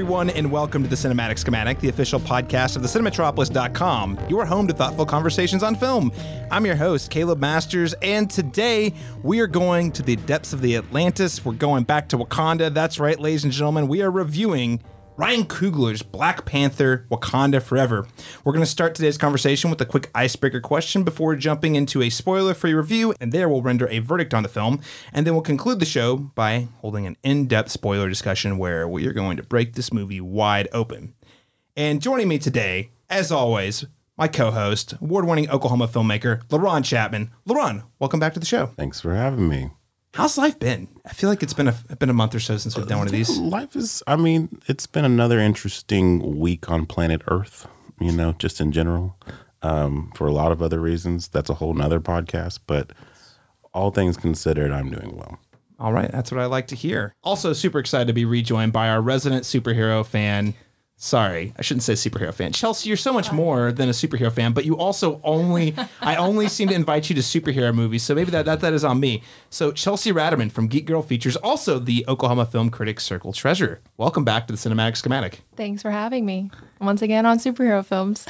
Everyone, and welcome to the Cinematic Schematic, the official podcast of the Cinematropolis.com, your home to thoughtful conversations on film. I'm your host, Caleb Masters, and today we are going to the depths of the Atlantis. We're going back to Wakanda. That's right, ladies and gentlemen, we are reviewing Ryan Coogler's Black Panther Wakanda Forever. We're going to start today's conversation with a quick icebreaker question before jumping into a spoiler free review, and there we'll render a verdict on the film. And then we'll conclude the show by holding an in depth spoiler discussion where we are going to break this movie wide open. And joining me today, as always, my co host, award winning Oklahoma filmmaker, LaRon Chapman. LaRon, welcome back to the show. Thanks for having me. How's life been? I feel like it's been a been a month or so since we've done one of these. Life is, I mean, it's been another interesting week on planet Earth, you know, just in general. Um, for a lot of other reasons. That's a whole nother podcast, but all things considered, I'm doing well. All right, that's what I like to hear. Also, super excited to be rejoined by our resident superhero fan, Sorry, I shouldn't say superhero fan. Chelsea, you're so much more than a superhero fan, but you also only I only seem to invite you to superhero movies, so maybe that that, that is on me. So Chelsea Ratterman from Geek Girl Features, also the Oklahoma Film Critics Circle treasurer. Welcome back to the Cinematic Schematic. Thanks for having me once again on superhero films.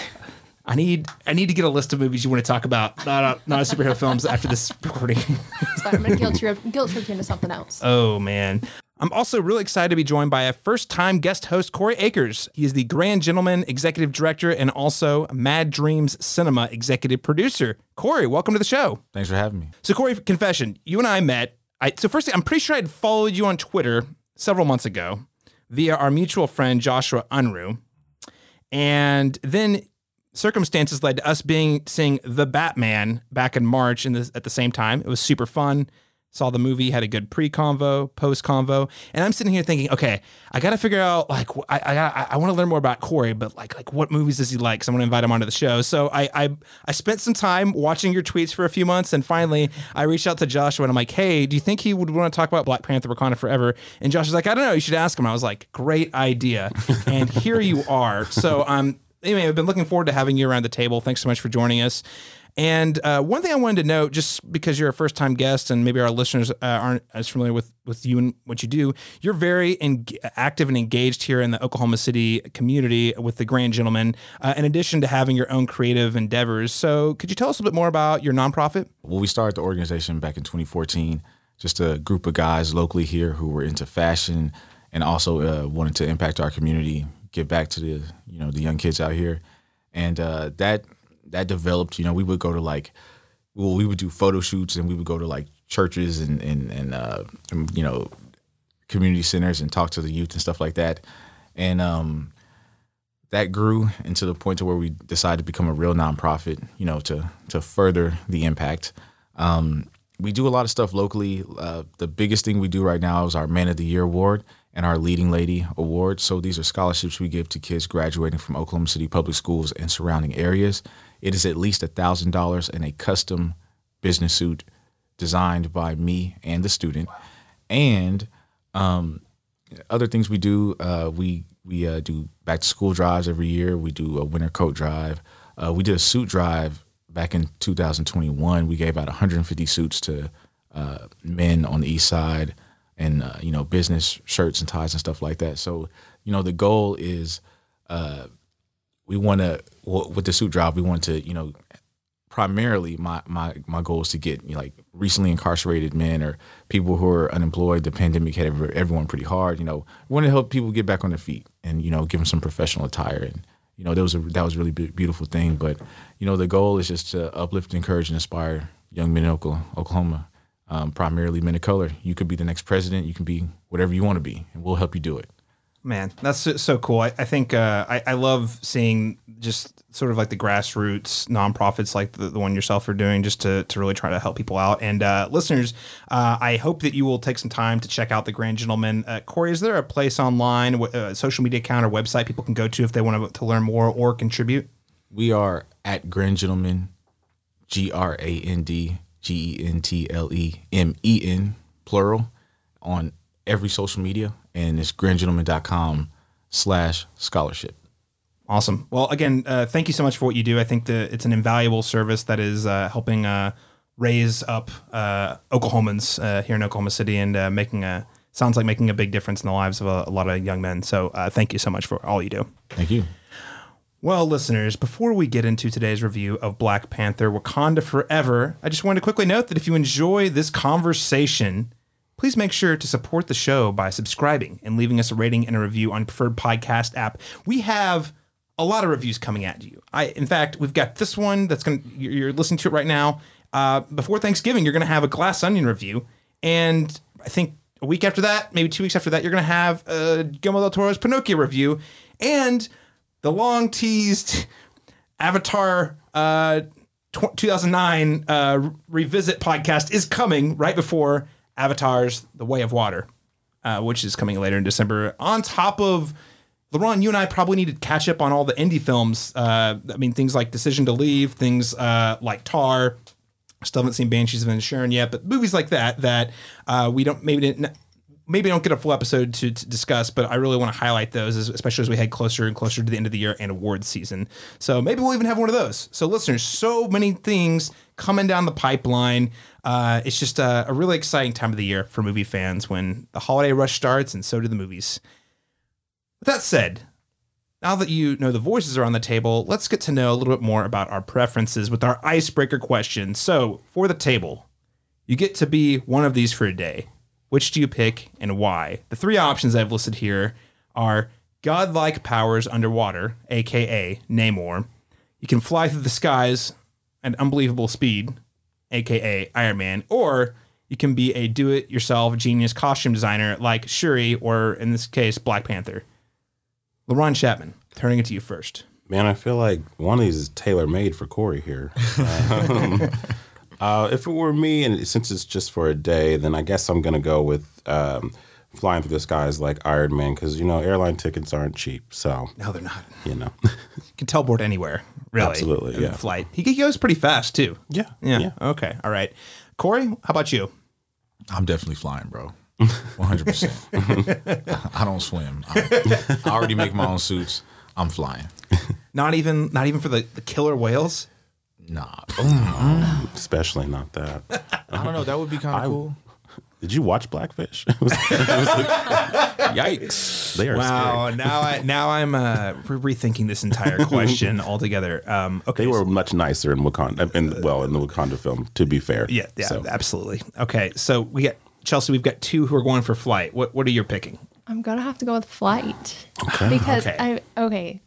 I need I need to get a list of movies you want to talk about, not a, not a superhero films after this recording. Sorry, I'm gonna guilt trip, guilt trip you into something else. Oh man. I'm also really excited to be joined by a first time guest host, Korey Eakers. He is the Grand Gentleman Executive Director and also Mad Dreams Cinema Executive Producer. Korey, welcome to the show. Thanks for having me. So, Korey, confession, you and I met. I, so, firstly, I'm pretty sure I'd followed you on Twitter several months ago via our mutual friend, Joshua Unruh. And then circumstances led to us being seeing The Batman back in March in the, at the same time. It was super fun saw the movie, had a good pre-convo, post-convo, and I'm sitting here thinking, okay, I got to figure out like I I, I want to learn more about Korey, but like like what movies does he like? So I'm to invite him onto the show. So I, I I spent some time watching your tweets for a few months, and finally I reached out to Joshua and I'm like, hey, do you think he would want to talk about Black Panther: Wakanda Forever? And Josh was like, I don't know, you should ask him. I was like, great idea, and here you are. So um. Anyway, I've been looking forward to having you around the table. Thanks so much for joining us. And uh, one thing I wanted to note, just because you're a first time guest and maybe our listeners uh, aren't as familiar with, with you and what you do, you're very en- active and engaged here in the Oklahoma City community with the Grand Gentleman, uh, in addition to having your own creative endeavors. So, could you tell us a little bit more about your nonprofit? Well, we started the organization back in 2014, just a group of guys locally here who were into fashion and also uh, wanted to impact our community, give back to the you know the young kids out here, and uh, that that developed. You know, we would go to like, well, we would do photo shoots and we would go to like churches and and and, uh, and you know, community centers and talk to the youth and stuff like that, and um, that grew into the point to where we decided to become a real nonprofit. You know, to to further the impact. Um, we do a lot of stuff locally. Uh, the biggest thing we do right now is our Man of the Year award and our Leading Lady Award. So these are scholarships we give to kids graduating from Oklahoma City public schools and surrounding areas. It is at least $1,000 in a custom business suit designed by me and the student. And um, other things we do, uh, we we uh, do back to school drives every year. We do a winter coat drive. Uh, we did a suit drive back in 2021. We gave out 150 suits to uh, men on the east side and uh, you know business shirts and ties and stuff like that. So you know the goal is uh, we want to with the suit drive we want to you know primarily my my my goal is to get you know, like recently incarcerated men or people who are unemployed. The pandemic hit everyone pretty hard. You know, we want to help people get back on their feet and you know give them some professional attire and you know that was a that was a really beautiful thing. But you know the goal is just to uplift, encourage, and inspire young men in Oklahoma um, primarily men of color. You could be the next president. You can be whatever you want to be, and we'll help you do it. Man, that's so cool. I, I think uh, I, I, love seeing just sort of like the grassroots nonprofits like the, the, one yourself are doing just to, to really try to help people out. And uh, listeners, uh, I hope that you will take some time to check out the Grand Gentleman. Uh, Korey, is there a place online, a uh, social media account or website people can go to if they want to, to learn more or contribute? We are at Grand Gentleman, G R A N D G E N T L E M E N, plural, on every social media. And it's grandgentleman.com slash scholarship. Awesome. Well, again, uh, thank you so much for what you do. I think that it's an invaluable service that is uh, helping uh, raise up uh, Oklahomans uh, here in Oklahoma City and uh, making a sounds like making a big difference in the lives of a, a lot of young men. So uh, thank you so much for all you do. Thank you. Well, listeners, before we get into today's review of Black Panther Wakanda Forever, I just wanted to quickly note that if you enjoy this conversation, please make sure to support the show by subscribing and leaving us a rating and a review on preferred podcast app. We have a lot of reviews coming at you. I, in fact, we've got this one that's going. to You're listening to it right now. Uh, before Thanksgiving, you're going to have a Glass Onion review, and I think a week after that, maybe two weeks after that, you're going to have uh, Guillermo del Toro's Pinocchio review, and the long teased Avatar uh, tw- 2009 uh, revisit podcast is coming right before Avatar's The Way of Water, uh, which is coming later in December. On top of LaRon, you and I probably need to catch up on all the indie films. Uh, I mean, things like Decision to Leave, things uh, like Tar. Still haven't seen Banshees of Inisherin yet, but movies like that that uh, we don't maybe didn't maybe don't get a full episode to, to discuss, but I really want to highlight those, as, especially as we head closer and closer to the end of the year and awards season. So maybe we'll even have one of those. So, listeners, so many things coming down the pipeline. Uh, it's just a, a really exciting time of the year for movie fans when the holiday rush starts, and so do the movies. With that said, now that you know the voices are on the table, let's get to know a little bit more about our preferences with our icebreaker question. So, for the table, you get to be one of these for a day. Which do you pick and why? The three options I've listed here are godlike powers underwater, aka Namor. You can fly through the skies at unbelievable speed, aka Iron Man, or you can be a do it yourself genius costume designer like Shuri, or in this case, Black Panther. LaRon Chapman, turning it to you first. Man, I feel like one of these is tailor made for Korey here. Um, uh, if it were me, and since it's just for a day, then I guess I'm gonna go with um, flying through the skies like Iron Man because you know airline tickets aren't cheap. So No, they're not. you know, You can teleport anywhere, really. Absolutely, yeah. Flight. He he goes pretty fast too. yeah, Yeah. Okay. All right. Korey, how about you? I'm definitely flying, bro. 100%. I don't swim. I, I already make my own suits. I'm flying. Not even not even for the, the killer whales. Nah. especially not that. I don't know. That would be kind of cool. Did you watch Blackfish? It was- it was like- Yikes. they are Wow. scary. now I now I'm uh, re- rethinking this entire question altogether. Um, okay. They were much nicer in Wakanda, in, well, in the Wakanda film. To be fair, Yeah. Yeah. So, Absolutely. Okay. So we got Chelsea. We've got two who are going for flight. What What are you picking? I'm gonna have to go with flight because Okay. I okay.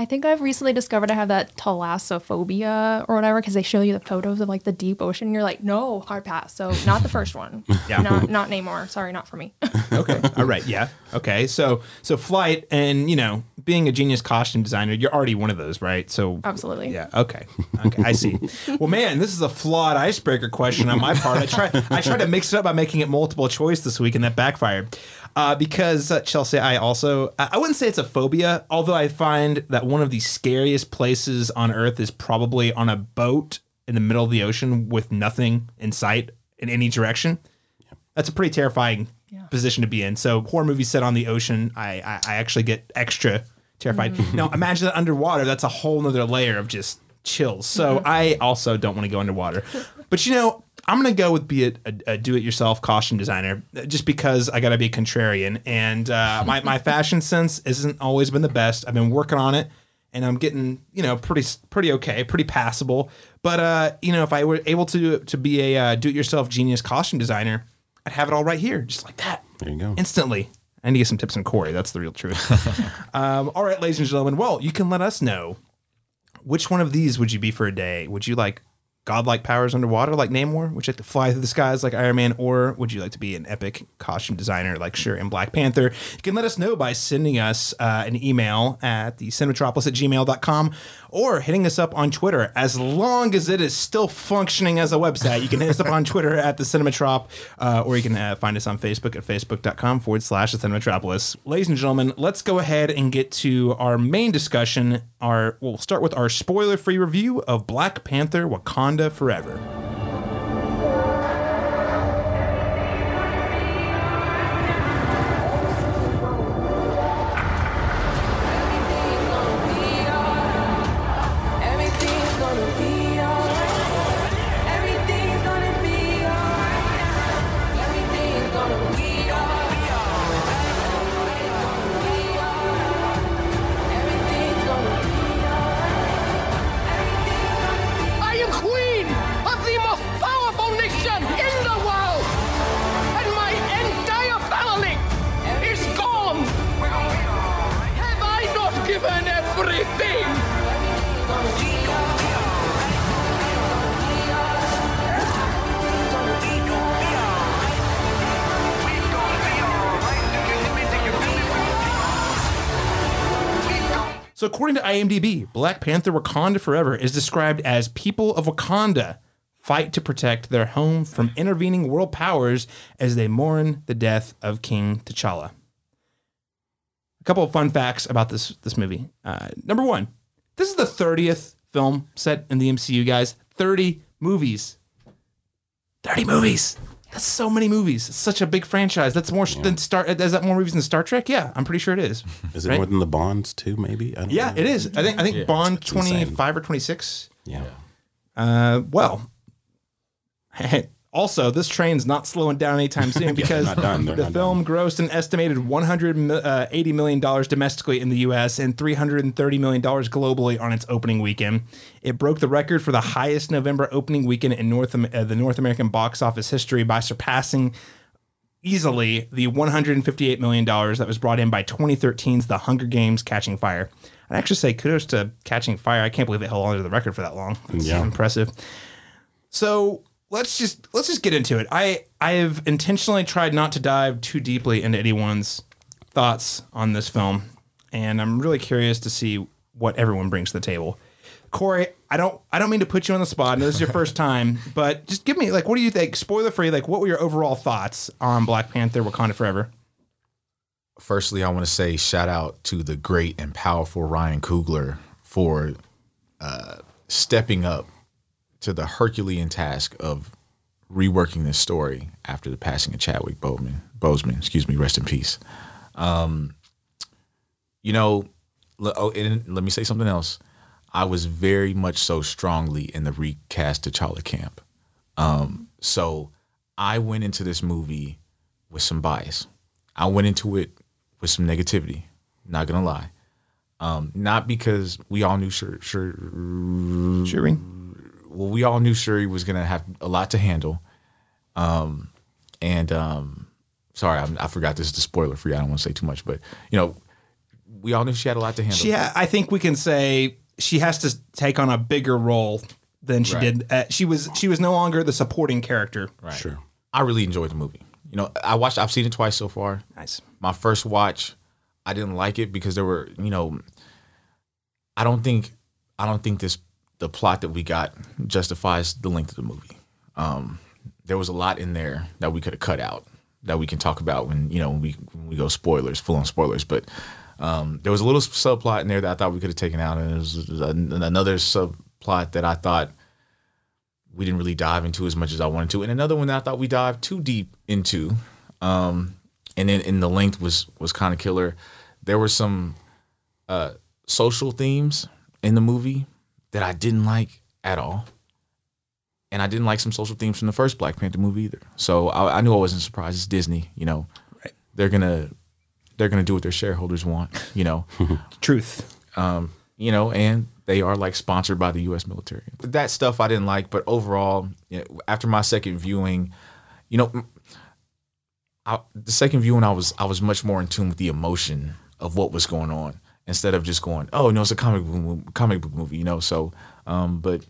I think I've recently discovered I have that thalassophobia or whatever because they show you the photos of like the deep ocean. And you're like, no, hard pass. So not the first one. Yeah. Not not Namor. Sorry, not for me. Okay. All right. Yeah. Okay. So so flight and you know being a genius costume designer, you're already one of those, right? So Absolutely. Yeah. Okay. Okay. I see. well, man, this is a flawed icebreaker question on my part. I tried. I tried to mix it up by making it multiple choice this week, and that backfired. Uh, because uh, Chelsea, I also I I wouldn't say it's a phobia, although I find that one of the scariest places on Earth is probably on a boat in the middle of the ocean with nothing in sight in any direction. That's a pretty terrifying position to be in. So horror movies set on the ocean, I I, I actually get extra terrified. Now imagine that underwater. That's a whole nother layer of just chills. So I also don't want to go underwater. But you know, I'm gonna go with be a, a, a do-it-yourself costume designer, uh, just because I gotta be a contrarian, and uh, my my fashion sense isn't always been the best. I've been working on it, and I'm getting you know pretty pretty okay, pretty passable. But uh, you know, if I were able to to be a uh, do-it-yourself genius costume designer, I'd have it all right here, just like that, there you go. instantly. I need to get some tips from Korey. That's the real truth. um, all right, ladies and gentlemen. Well, you can let us know which one of these would you be for a day? Would you like godlike powers underwater like Namor? You like to fly through the skies like Iron Man? Or would you like to be an epic costume designer like Shuri and Black Panther? You can let us know by sending us uh, an email at the cinematropolis at gmail.com or hitting us up on Twitter. As long as it is still functioning as a website, you can hit us up on Twitter at the Cinematrop uh, or you can uh, find us on Facebook at facebook.com forward slash the Cinematropolis. Ladies and gentlemen, let's go ahead and get to our main discussion. Our We'll start with our spoiler free review of Black Panther Wakanda Forever. So, according to IMDb, Black Panther Wakanda Forever is described as people of Wakanda fight to protect their home from intervening world powers as they mourn the death of King T'Challa. A couple of fun facts about this this movie. Uh, number one, this is the 30th film set in the MCU, guys. 30 movies. 30 movies. That's so many movies. It's such a big franchise. That's more than Star. Is that more movies than Star Trek? Yeah, I'm pretty sure it is. Is it Right? more than the Bonds too? Maybe. I don't Yeah, know. it is. I think I think Bond it's insane. 25 or 26. Yeah. Uh, well, also this train's not slowing down anytime soon because not done. The film grossed an estimated 180 million dollars domestically in the U.S. and 330 million dollars globally on its opening weekend. It broke the record for the highest November opening weekend in North uh, the North American box office history by surpassing easily the 158 million dollars that was brought in by 2013's The Hunger Games: Catching Fire. I'd actually say kudos to Catching Fire. I can't believe it held on to the record for that long. It's Yeah. impressive. So let's just let's just get into it. I I have intentionally tried not to dive too deeply into anyone's thoughts on this film, and I'm really curious to see what everyone brings to the table. Korey, I don't I don't mean to put you on the spot. I know this is your first time, but just give me like what do you think? Spoiler free, like what were your overall thoughts on Black Panther Wakanda Forever? Firstly, I want to say shout out to the great and powerful Ryan Coogler for uh, stepping up to the Herculean task of reworking this story after the passing of Chadwick Boseman. Boseman, excuse me, rest in peace. Um, you know, oh, and let me say something else. I was very much so strongly in the recast T'Challa camp. Um, so I went into this movie with some bias. I went into it with some negativity. Not gonna lie. Um, not because we all knew sure, Shuri? Well, we all knew Shuri was gonna have a lot to handle. Um, and um, sorry, I'm, I forgot this is the spoiler for you. I don't want to say too much, but you know, we all knew she had a lot to handle. She ha- I think we can say she has to take on a bigger role than she Right. did. Uh, she was she was no longer the supporting character. right. Sure. I really enjoyed the movie. You know, I watched. I've seen it twice so far. Nice. my first watch i didn't like it because there were you know i don't think i don't think this the plot that we got justifies the length of the movie um there was a lot in there that we could have cut out that we can talk about when you know when we when we go spoilers full on spoilers but um there was a little subplot in there that i thought we could have taken out and there was an- another subplot that i thought we didn't really dive into as much as i wanted to and another one that i thought we dived too deep into um and then in the length was was kind of killer. There were some uh, social themes in the movie that I didn't like at all, and I didn't like some social themes from the first Black Panther movie either. So I, I knew I wasn't surprised. It's Disney, you know. Right. They're gonna they're gonna do what their shareholders want, you know. Truth. um, you know, and they are like sponsored by the U.S. military. That stuff I didn't like, but overall, you know, after my second viewing, you know, I, the second viewing, I was I was much more in tune with the emotion of what was going on instead of just going, oh no, it's a comic book movie, comic book movie, you know. So, um, but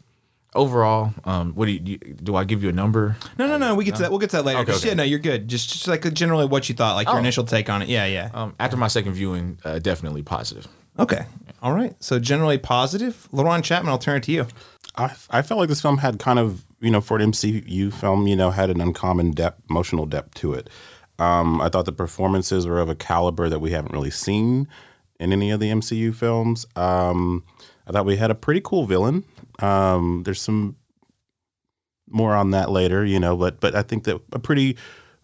overall, um, what do you, do? Do I give you a number? No, no, no. We get to that. We'll get to that later. Okay, okay. Yeah, no, you're good. Just, just like generally what you thought, like your Oh. initial take on it. Yeah, yeah. Um, after my second viewing, uh, definitely positive. Okay. All right. So generally positive. LaRon Chapman, I'll turn it to you. I, I felt like this film had kind of, you know, for an MCU film, you know, had an uncommon depth, emotional depth to it. Um, I thought the performances were of a caliber that we haven't really seen in any of the MCU films. Um, I thought we had a pretty cool villain. Um, there's some more on that later, you know, but but I think that a pretty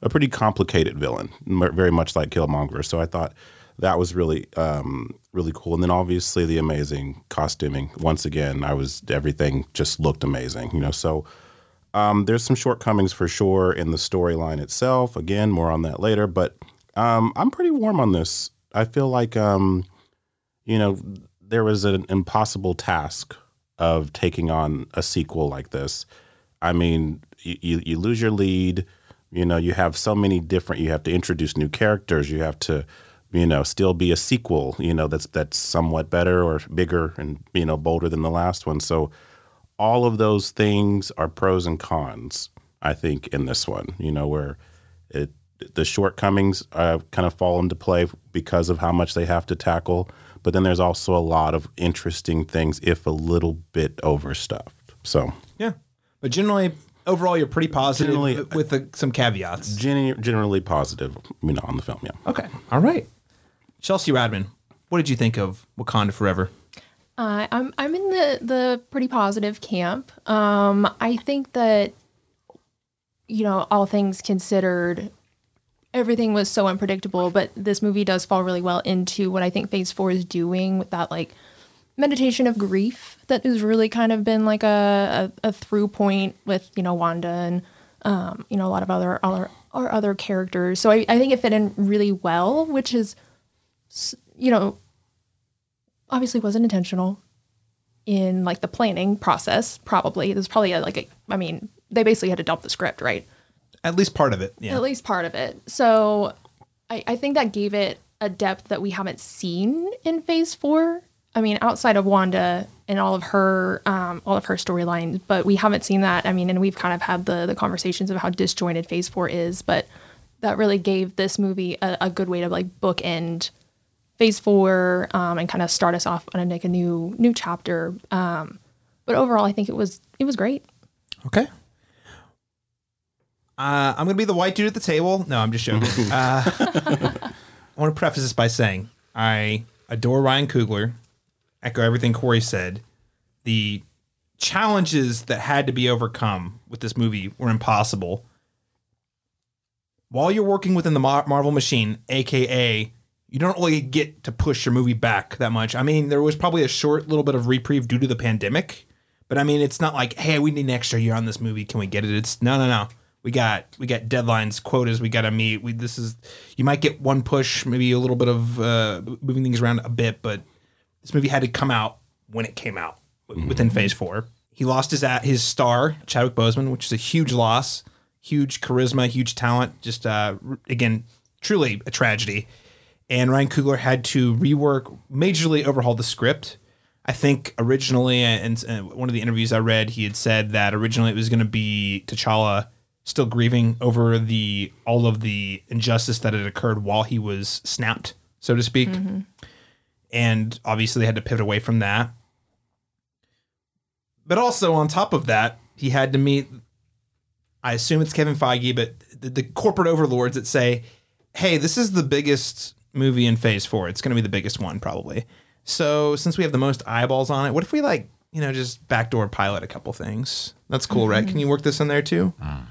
a pretty complicated villain, very much like Killmonger. So I thought that was really um, really cool. And then obviously the amazing costuming. Once again, I was everything just looked amazing, you know. So um, there's some shortcomings for sure in the storyline itself. Again, more on that later. But um, I'm pretty warm on this. I feel like um, you know there was an impossible task of taking on a sequel like this. I mean, you, you, lose your lead. You know, you have so many different. You have to introduce new characters. You have to, you know, still be a sequel. You know, that's that's somewhat better or bigger and you know bolder than the last one. So, all of those things are pros and cons. I think in this one, you know, where it the shortcomings uh, kind of fall into play because of how much they have to tackle. But then there's also a lot of interesting things, if a little bit overstuffed. So Yeah. But generally, overall, you're pretty positive Generally- with the, some caveats. gen- generally positive, you know, on the film. Yeah. Okay. All right. Chelsea Ratterman, what did you think of Wakanda Forever? Uh, I'm I'm in the the pretty positive camp. Um, I think that you know, all things considered, everything was so unpredictable. But this movie does fall really well into what I think Phase Four is doing with that like meditation of grief that has really kind of been like a a, a through point with you know Wanda and um, you know a lot of other other our other characters. So I, I think it fit in really well, which is you know obviously wasn't intentional in like the planning process probably there's probably a, like a i mean they basically had to dump the script right At least part of it. Yeah. at least part of it so I, I think that gave it a depth that we haven't seen in phase four i mean outside of wanda and all of her um, all of her storylines but we haven't seen that i mean and we've kind of had the the conversations of how disjointed phase four is but that really gave this movie a, a good way to like bookend phase four um, and kind of start us off on a, like a new new chapter. Um, but overall, I think it was it was great. Okay. Uh, I'm going to be the white dude at the table. No, I'm just joking. uh, I want to preface this by saying I adore Ryan Coogler, echo everything Korey said. The challenges that had to be overcome with this movie were impossible. While you're working within the Mar- Marvel machine, aka you don't really get to push your movie back that much. I mean, there was probably a short little bit of reprieve due to the pandemic, but I mean, it's not like, hey, we need an extra year on this movie. Can we get it? It's no, no, no. We got we got deadlines, quotas. We got to meet. We this is you might get one push, maybe a little bit of uh, moving things around a bit, but this movie had to come out when it came out w- within Phase Four. He lost his at his star Chadwick Boseman, which is a huge loss, huge charisma, huge talent. Just uh, again, truly a tragedy. And Ryan Coogler had to rework, majorly overhaul the script. I think originally, and and one of the interviews I read, he had said that originally it was going to be T'Challa still grieving over the all of the injustice that had occurred while he was snapped, so to speak. Mm-hmm. And obviously, they had to pivot away from that. But also, on top of that, he had to meet. I assume it's Kevin Feige, but the, the corporate overlords that say, "Hey, this is the biggest movie in Phase Four. It's going to be the biggest one, probably." So, since we have the most eyeballs on it, what if we like, you know, just backdoor pilot a couple things? That's cool, right? Can mm-hmm. you work this in there too? Mm.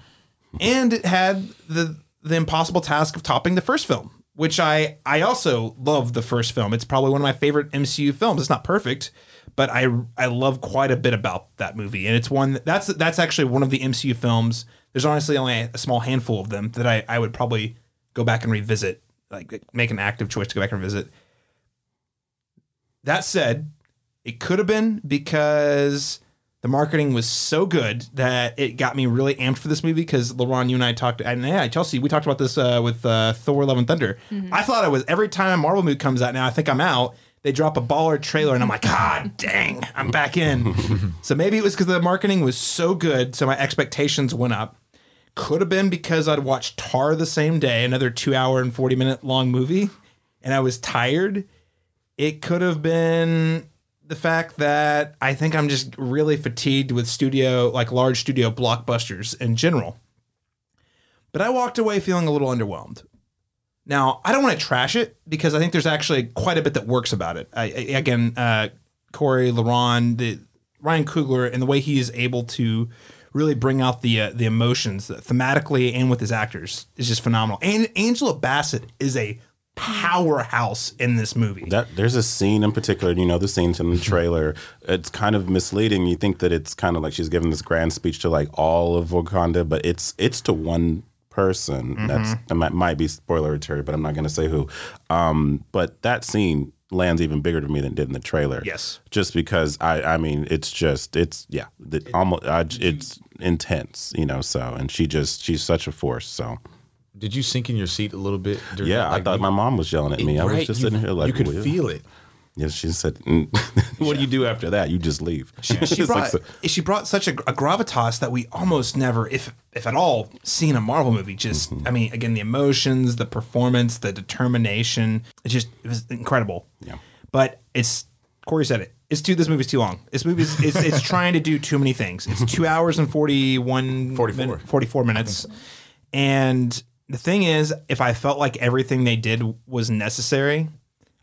And it had the the impossible task of topping the first film, which I I also love the first film. It's probably one of my favorite MCU films. It's not perfect, but I I love quite a bit about that movie, and it's one that's that's actually one of the MCU films. There's honestly only a small handful of them that I I would probably go back and revisit, like make an active choice to go back and revisit. That said, it could have been because the marketing was so good that it got me really amped for this movie. Because LaRon, you and I talked, and yeah, Chelsea, we talked about this uh, with uh, Thor: Love and Thunder. I thought I was every time a Marvel movie comes out now, I think I'm out. They drop a baller trailer, and I'm like, God dang, I'm back in. so maybe it was because the marketing was so good, so my expectations went up. Could have been because I'd watched Tar the same day, another two hour and 40 minute long movie, and I was tired. It could have been the fact that I think I'm just really fatigued with studio, like large studio blockbusters in general. But I walked away feeling a little underwhelmed. Now, I don't want to trash it because I think there's actually quite a bit that works about it. I, again, uh, Korey, LaRon, the Ryan Coogler, and the way he is able to really bring out the uh, the emotions thematically and with his actors is just phenomenal. And Angela Bassett is a powerhouse in this movie. That there's a scene in particular, you know, the scene in the trailer. It's kind of misleading. You think that it's kind of like she's giving this grand speech to like all of Wakanda, but it's it's to one person. That's that might, might be spoileratory, but I'm not going to say who. Um, but that scene lands even bigger to me than it did in the trailer. Yes. just because I I mean it's just it's yeah the, almost I, it's intense, you know. So and she just she's such a force. So Did you sink in your seat a little bit? during yeah, that? I thought you- my mom was yelling at me. I was right, just you- sitting here like you could "Well." feel it. Yeah, she said, mm, "What do you do after that? You just leave." she It's like brought so- she brought such a, a gravitas that we almost never, if if at all, seen a Marvel movie. Just Mm-hmm. I mean, again, the emotions, the performance, the determination. It just it was incredible. Yeah. But it's Korey said it. It's too. This movie's too long. This movie's it's, it's trying to do too many things. It's two hours and forty one 44. 44 minutes. And the thing is, if I felt like everything they did was necessary,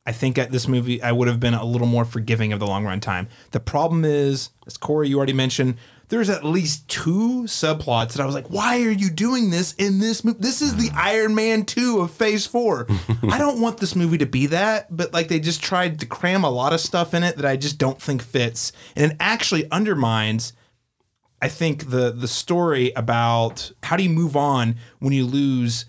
I think at this movie I would have been a little more forgiving of the long run time. The problem is, as Korey you already mentioned, there's at least two subplots that I was like, why are you doing this in this movie? This is the Iron Man 2 of Phase 4. I don't want this movie to be that, but like they just tried to cram a lot of stuff in it that I just don't think fits. And it actually undermines I think the the story about how do you move on when you lose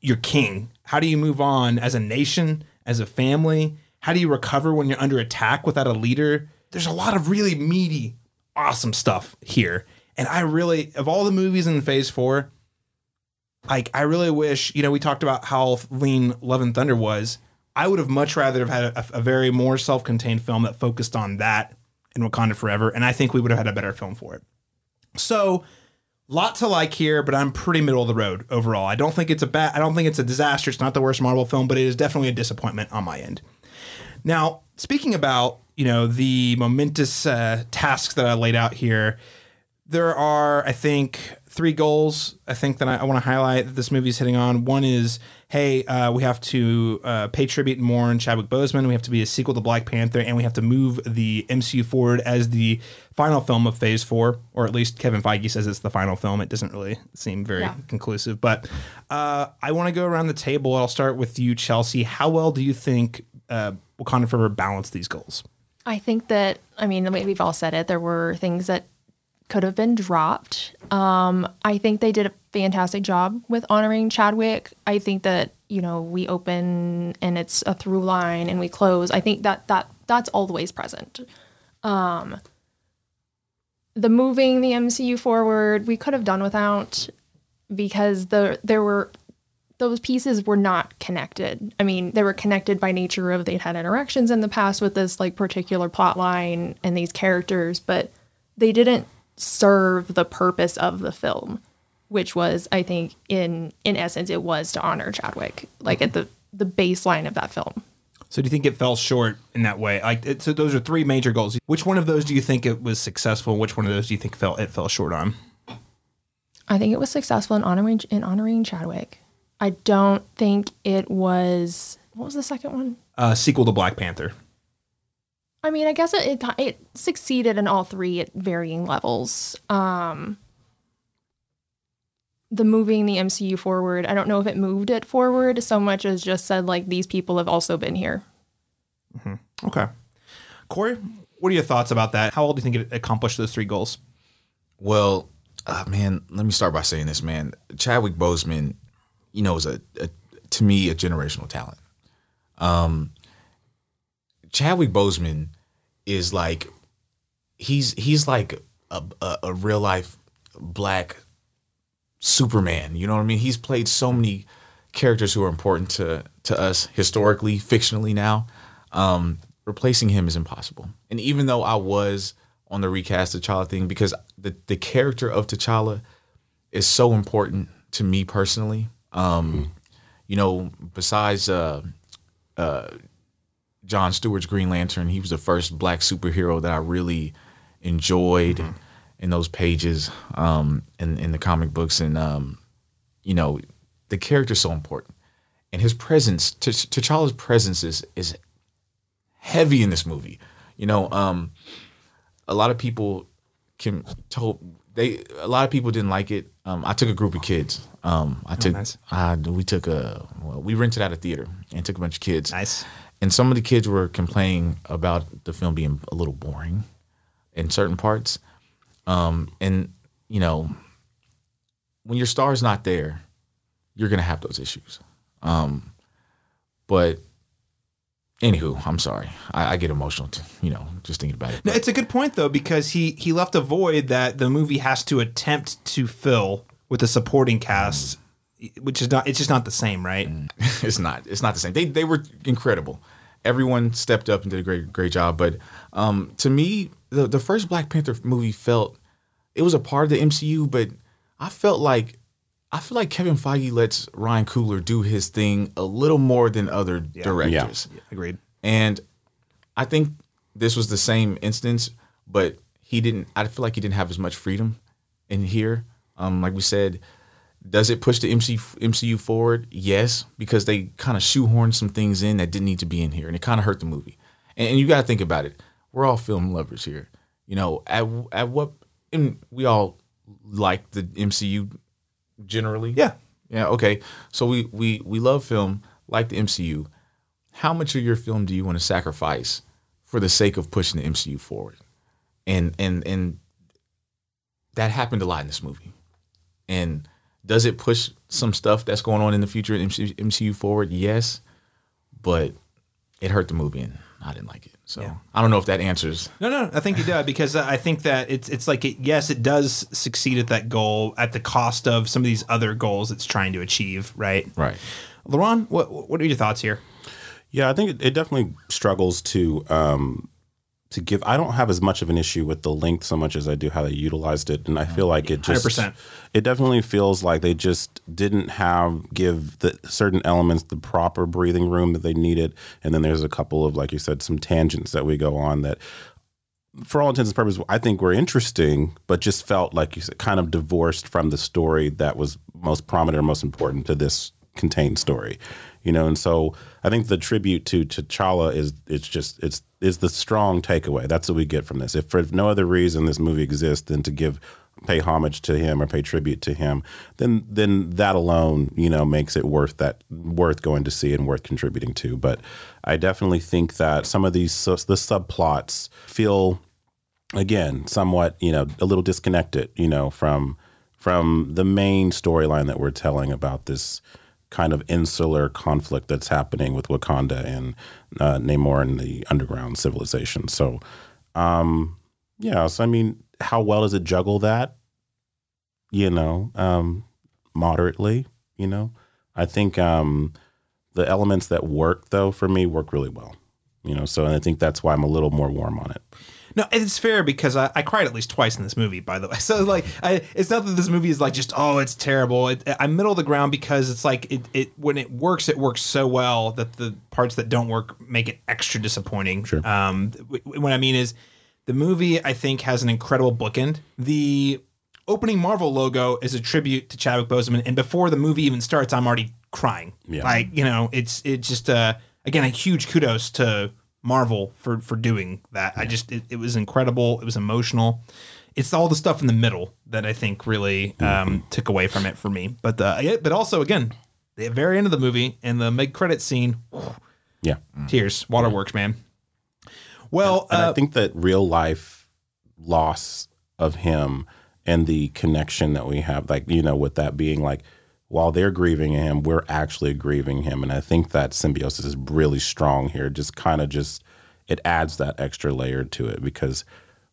your king? How do you move on as a nation, as a family? How do you recover when you're under attack without a leader? There's a lot of really meaty, awesome stuff here. And I really of all the movies in phase 4, like I really wish, you know, we talked about how lean Love and Thunder was. I would have much rather have had a, a very more self-contained film that focused on that in Wakanda Forever, and I think we would have had a better film for it. So, lot to like here, but I'm pretty middle of the road overall. I don't think it's a bad. I don't think it's a disaster. It's not the worst Marvel film, but it is definitely a disappointment on my end. Now, speaking about you know the momentous uh, tasks that I laid out here, there are I think three goals. I think that I, I want to highlight that this movie is hitting on. One is, hey, uh, we have to uh, pay tribute and mourn Chadwick Boseman. We have to be a sequel to Black Panther, and we have to move the MCU forward as the final film of Phase Four, or at least Kevin Feige says it's the final film. It doesn't really seem very Yeah. conclusive, but uh, I want to go around the table. I'll start with you, Chelsea. How well do you think uh, Wakanda Forever balanced these goals? I think that I mean we- we've all said it. There were things that could have been dropped. Um, I think they did a fantastic job with honoring Chadwick. I think that you know we open and it's a through line and we close. I think that that that's always present. Um, the moving the MCU forward we could have done without because the there were those pieces were not connected. I mean, they were connected by nature of they'd had interactions in the past with this like particular plot line and these characters, but they didn't serve the purpose of the film, which was, I think, in in essence, it was to honor Chadwick, like at the the baseline of that film. So do you think it fell short in that way? Like, it, so those are three major goals. Which one of those do you think it was successful? Which one of those do you think fell it fell short on? I think it was successful in honoring in honoring Chadwick. I don't think it was. What was the second one? Uh, sequel to Black Panther. I mean, I guess it, it it succeeded in all three at varying levels. Um, the moving the MCU forward, I don't know if it moved it forward so much as just said like these people have also been here. Okay, Korey, what are your thoughts about that? How well do you think it accomplished those three goals? Well, uh, man, let me start by saying this, man. Chadwick Boseman, you know, is a, a to me a generational talent. Um, Chadwick Boseman is like he's he's like a, a, a real life black Superman. You know what I mean? He's played so many characters who are important to to us historically, fictionally now. Um, replacing him is impossible. And even though I was on the recast of T'Challa thing, because the the character of T'Challa is so important to me personally. Um, you know, besides uh, uh, John Stewart's Green Lantern, he was the first black superhero that I really enjoyed in those pages um, in in the comic books, and um, you know, the character's so important, and his presence, T- T'Challa's presence is is heavy in this movie. You know, um, a lot of people can told they a lot of people didn't like it. Um, I took a group of kids. Um, I took nice. I, we took a well, we rented out a theater and took a bunch of kids. Nice. And some of the kids were complaining about the film being a little boring in certain parts. Um, and you know, when your star's not there, you're gonna have those issues. Um, but anywho, I'm sorry. I, I get emotional, to, you know, just thinking about it. No, it's a good point though because he he left a void that the movie has to attempt to fill with the supporting cast, which is not it's just not the same, right? it's not. It's not the same. They they were incredible, everyone stepped up and did a great great job. But um, to me, the the first Black Panther movie felt it was a part of the MCU, but I felt like I feel like Kevin Feige lets Ryan Coogler do his thing a little more than other directors. Yeah. Agreed. And I think this was the same instance, but he didn't. I feel like he didn't have as much freedom in here. Um, like we said, does it push the MC, MCU forward? Yes, because they kind of shoehorned some things in that didn't need to be in here, and it kind of hurt the movie. And, and you got to think about it. We're all film lovers here. You know, at at what and we all like the MCU generally. Yeah. Yeah. Okay. So we we we love film, like the MCU. How much of your film do you want to sacrifice for the sake of pushing the MCU forward? And and and that happened a lot in this movie. And does it push some stuff that's going on in the future in MCU, MCU forward? Yes, but it hurt the movie, and I didn't like it. So I don't know if that answers. No, no, I think you did because I think that it's it's like it, yes, it does succeed at that goal at the cost of some of these other goals it's trying to achieve, right? Right. LaRon, what what are your thoughts here? Yeah, I think it, it definitely struggles to um, to give. I don't have as much of an issue with the length so much as I do how they utilized it, and I feel like it just 100%. it definitely feels like they just didn't have give the certain elements the proper breathing room that they needed, and then there's a couple of like you said some tangents that we go on that. For all intents and purposes, I think were interesting, but just felt like you said, kind of divorced from the story that was most prominent or most important to this contained story you know and so i think the tribute to t'challa is it's just it's is the strong takeaway. That's what we get from this. If for no other reason this movie exists than to give pay homage to him or pay tribute to him then then that alone you know makes it worth that worth going to see and worth contributing to. But i definitely think that some of these the subplots feel again somewhat you know a little disconnected you know from from the main storyline that we're telling about this kind of insular conflict that's happening with Wakanda and uh, Namor and the underground civilization. So, um, yeah, so I mean, how well does it juggle that? You know, um, moderately. You know, I think um, the elements that work though for me work really well. You know, so and I think that's why I'm a little more warm on it. No, it's fair because I, I cried at least twice in this movie. By the way, so like, I, it's not that this movie is like just oh, it's terrible. It, I'm middle of the ground because it's like it, it when it works, it works so well that the parts that don't work make it extra disappointing. Sure. Um, what I mean is, the movie I think has an incredible bookend. The opening Marvel logo is a tribute to Chadwick Boseman, and before the movie even starts, I'm already crying. Yeah. Like you know, it's it's just uh again a huge kudos to Marvel for for doing that. I just it, it was incredible. It was emotional. It's all the stuff in the middle that I think really um, took away from it for me. But the yeah, but also again, the very end of the movie and the mid credit scene, Yeah. tears, waterworks, man. Well, And uh, I think that real life loss of him and the connection that we have, like, you know, with that being like, while they're grieving him, we're actually grieving him. And I think that symbiosis is really strong here. Just kind of just, it adds that extra layer to it because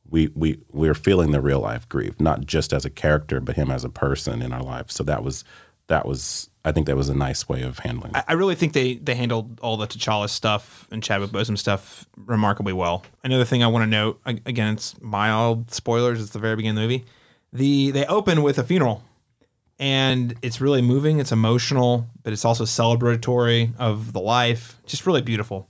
we, we, we're feeling the real life grief, not just as a character, but him as a person in our life. So that was, that was, I think that was a nice way of handling it. I really think they they handled all the T'Challa stuff and Chadwick Boseman stuff remarkably well. Another thing I want to note, again, it's mild spoilers. It's the very beginning of the movie. The they open with a funeral, and it's really moving. It's emotional, but it's also celebratory of the life. Just really beautiful.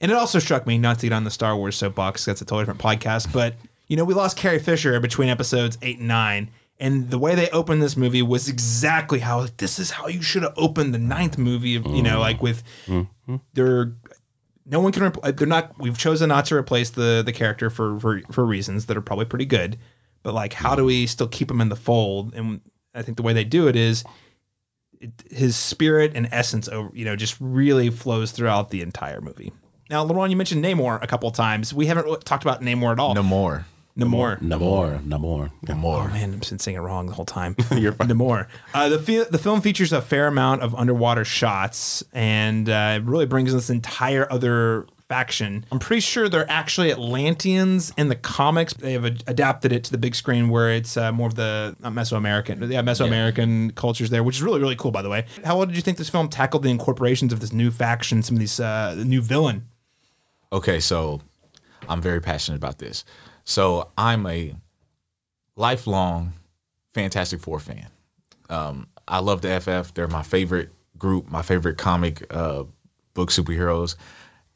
And it also struck me not to get on the Star Wars soapbox. That's a totally different podcast. But you know, we lost Carrie Fisher between episodes eight and nine, and the way they opened this movie was exactly how like, this is how you should have opened the ninth movie. You know, mm-hmm. like with mm-hmm. they're no one can. Repl- uh, they're not. We've chosen not to replace the the character for for for reasons that are probably pretty good. But like, how do we still keep them in the fold? And I think the way they do it is it, his spirit and essence over you know just really flows throughout the entire movie. Now, LaRon, you mentioned Namor a couple of times. We haven't talked about Namor at all. No more. Namor. Namor, Namor. No Oh more. man, I've been saying it wrong the whole time. You're fine. Namor. Uh, the fi- the film features a fair amount of underwater shots, and uh, it really brings this entire other faction. I'm pretty sure they're actually Atlanteans in the comics. They have ad- adapted it to the big screen where it's uh, more of the not Mesoamerican, yeah, Mesoamerican cultures there, which is really really cool, by the way. How well did you think this film tackled the incorporations of this new faction, some of these uh, new villain? Okay, so I'm very passionate about this. So I'm a lifelong Fantastic Four fan. Um, I love the FF. They're my favorite group, my favorite comic uh, book superheroes.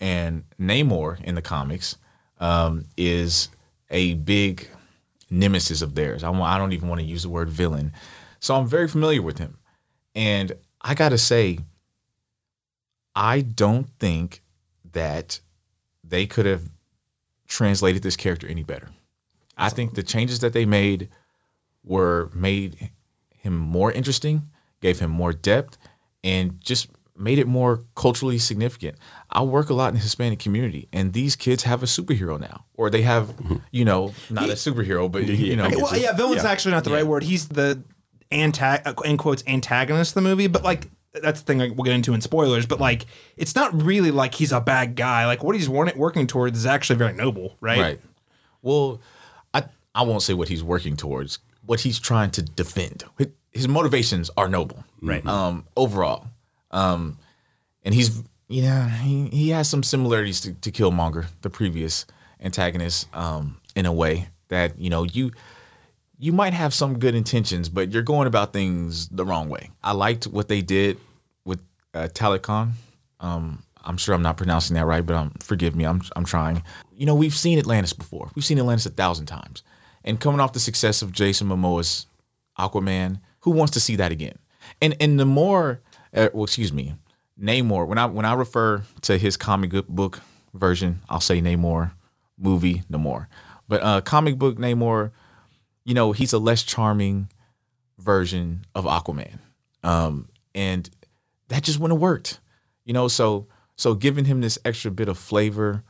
And Namor in the comics um, is a big nemesis of theirs. I, I don't even want to use the word villain. So I'm very familiar with him. And I got to say, I don't think that they could have translated this character any better. I think the changes that they made were made him more interesting, gave him more depth, and just made it more culturally significant. I work a lot in the Hispanic community, and these kids have a superhero now, or they have, you know, not a superhero, but you know, Okay, well, yeah, villain's Yeah. actually not the right word. He's the antag in quotes antagonist of the movie, but like that's the thing like, we'll get into in spoilers. But like, it's not really like he's a bad guy. Like what he's working towards is actually very noble, right? Right. Well, I I won't say what he's working towards. What he's trying to defend. His motivations are noble. Right. Um, overall. Um, and he's you know he, he has some similarities to, to Killmonger, the previous antagonist, um, in a way that you know you you might have some good intentions, but you're going about things the wrong way. I liked what they did with uh, Talokan. Um, I'm sure I'm not pronouncing that right, but um, forgive me. I'm I'm trying. You know, we've seen Atlantis before. We've seen Atlantis a thousand times, and coming off the success of Jason Momoa's Aquaman, who wants to see that again? And and the more, uh, well, excuse me, Namor. When I when I refer to his comic book- version, I'll say Namor. Movie, Namor. But uh, comic book Namor, you know, he's a less charming version of Aquaman. Um, and that just wouldn't have worked. You know, so so giving him this extra bit of flavor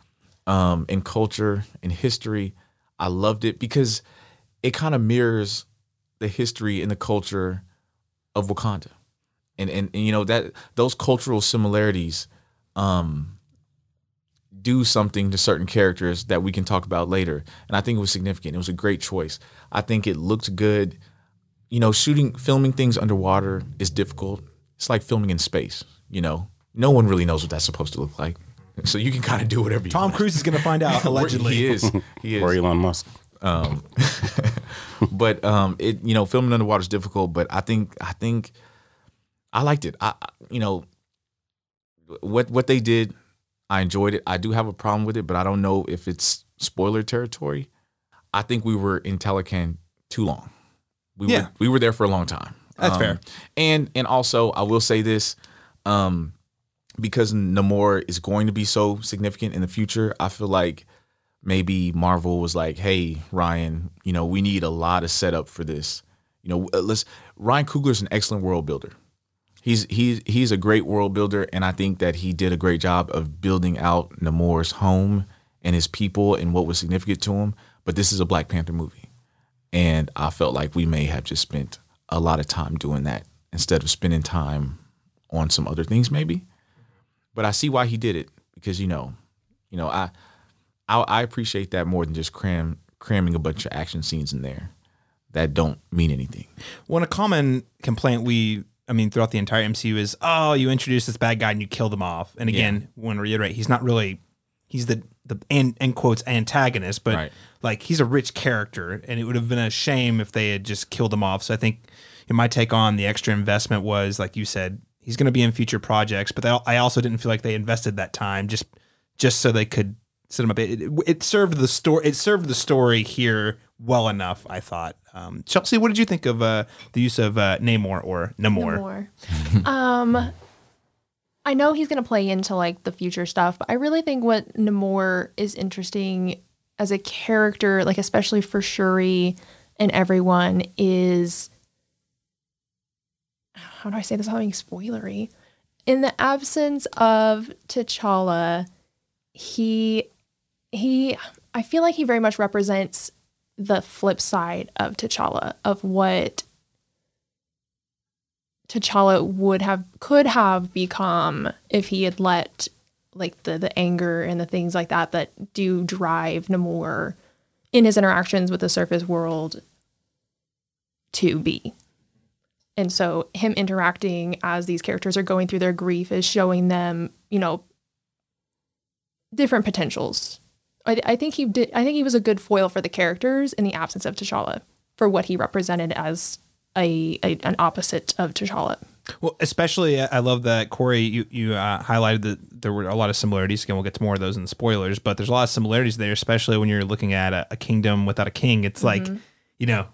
um and culture and history, I loved it because it kind of mirrors the history and the culture of Wakanda. And, and and you know that those cultural similarities um do something to certain characters that we can talk about later. And I think it was significant. It was a great choice. I think it looked good. You know, shooting, filming things underwater is difficult. It's like filming in space. You know, no one really knows what that's supposed to look like. So you can kind of do whatever you want. Tom want. Cruise is going to find out allegedly. he is. He is Or Elon Musk. but um it you know filming underwater is difficult but i think i think i liked it i you know what what they did i enjoyed it i do have a problem with it but i don't know if it's spoiler territory i think we were in Talokan too long we Yeah. were we were there for a long time That's Um, fair. and and also i will say this um because namor is going to be so significant in the future i feel like maybe Marvel was like, "Hey, Ryan, you know, we need a lot of setup for this. You know, uh, let's." Ryan Coogler's an excellent world builder. He's he's he's a great world builder, and I think that he did a great job of building out Namor's home and his people and what was significant to him. But this is a Black Panther movie, and I felt like we may have just spent a lot of time doing that instead of spending time on some other things, maybe. But I see why he did it because you know, you know, I I, I appreciate that more than just cram cramming a bunch of action scenes in there that don't mean anything. One a common complaint we, I mean, throughout the entire MCU is, oh, you introduce this bad guy and you kill them off. And again, want to reiterate, he's not really, he's the the end, end quotes antagonist, but Right. like he's a rich character, and it would have been a shame if they had just killed him off. So I think in my take on the extra investment was, like you said, he's going to be in future projects, but they, I also didn't feel like they invested that time just just so they could him up. It, it, served the story. It served the story here well enough. I thought. Um, Chelsea, what did you think of uh, the use of uh, Namor or Namor? more. um, I know he's gonna play into like the future stuff, but I really think what Namor is interesting as a character, like especially for Shuri and everyone, is how do I say this without being spoilery? In the absence of T'Challa, he he I feel like he very much represents the flip side of T'Challa of what T'Challa would have could have become if he had let like the the anger and the things like that that do drive Namor in his interactions with the surface world to be. And so him interacting as these characters are going through their grief is showing them, you know, different potentials. I, I think he did. I think he was a good foil for the characters in the absence of T'Challa for what he represented as a, a an opposite of T'Challa. Well, especially uh, I love that Korey. You you uh, highlighted that there were a lot of similarities. Again, we'll get to more of those in the spoilers, but there's a lot of similarities there, especially when you're looking at a, a kingdom without a king. It's like, you know,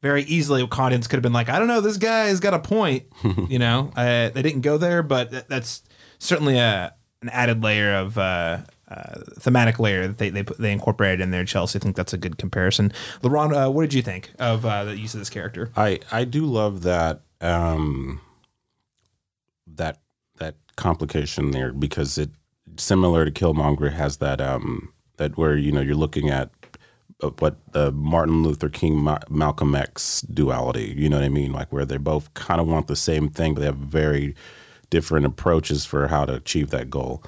very easily Wakandans could have been like, I don't know, this guy's got a point. you know, uh, they didn't go there, but that, that's certainly a an added layer of. Uh, uh, thematic layer that they they, they incorporated in there, Chelsea. I think that's a good comparison. LaRon, uh, what did you think of uh, the use of this character? I I do love that um that that complication there because it similar to Killmonger has that um that where you know you're looking at uh, what the Martin Luther King Ma- Malcolm X duality, you know what I mean? Like where they both kind of want the same thing, but they have very different approaches for how to achieve that goal.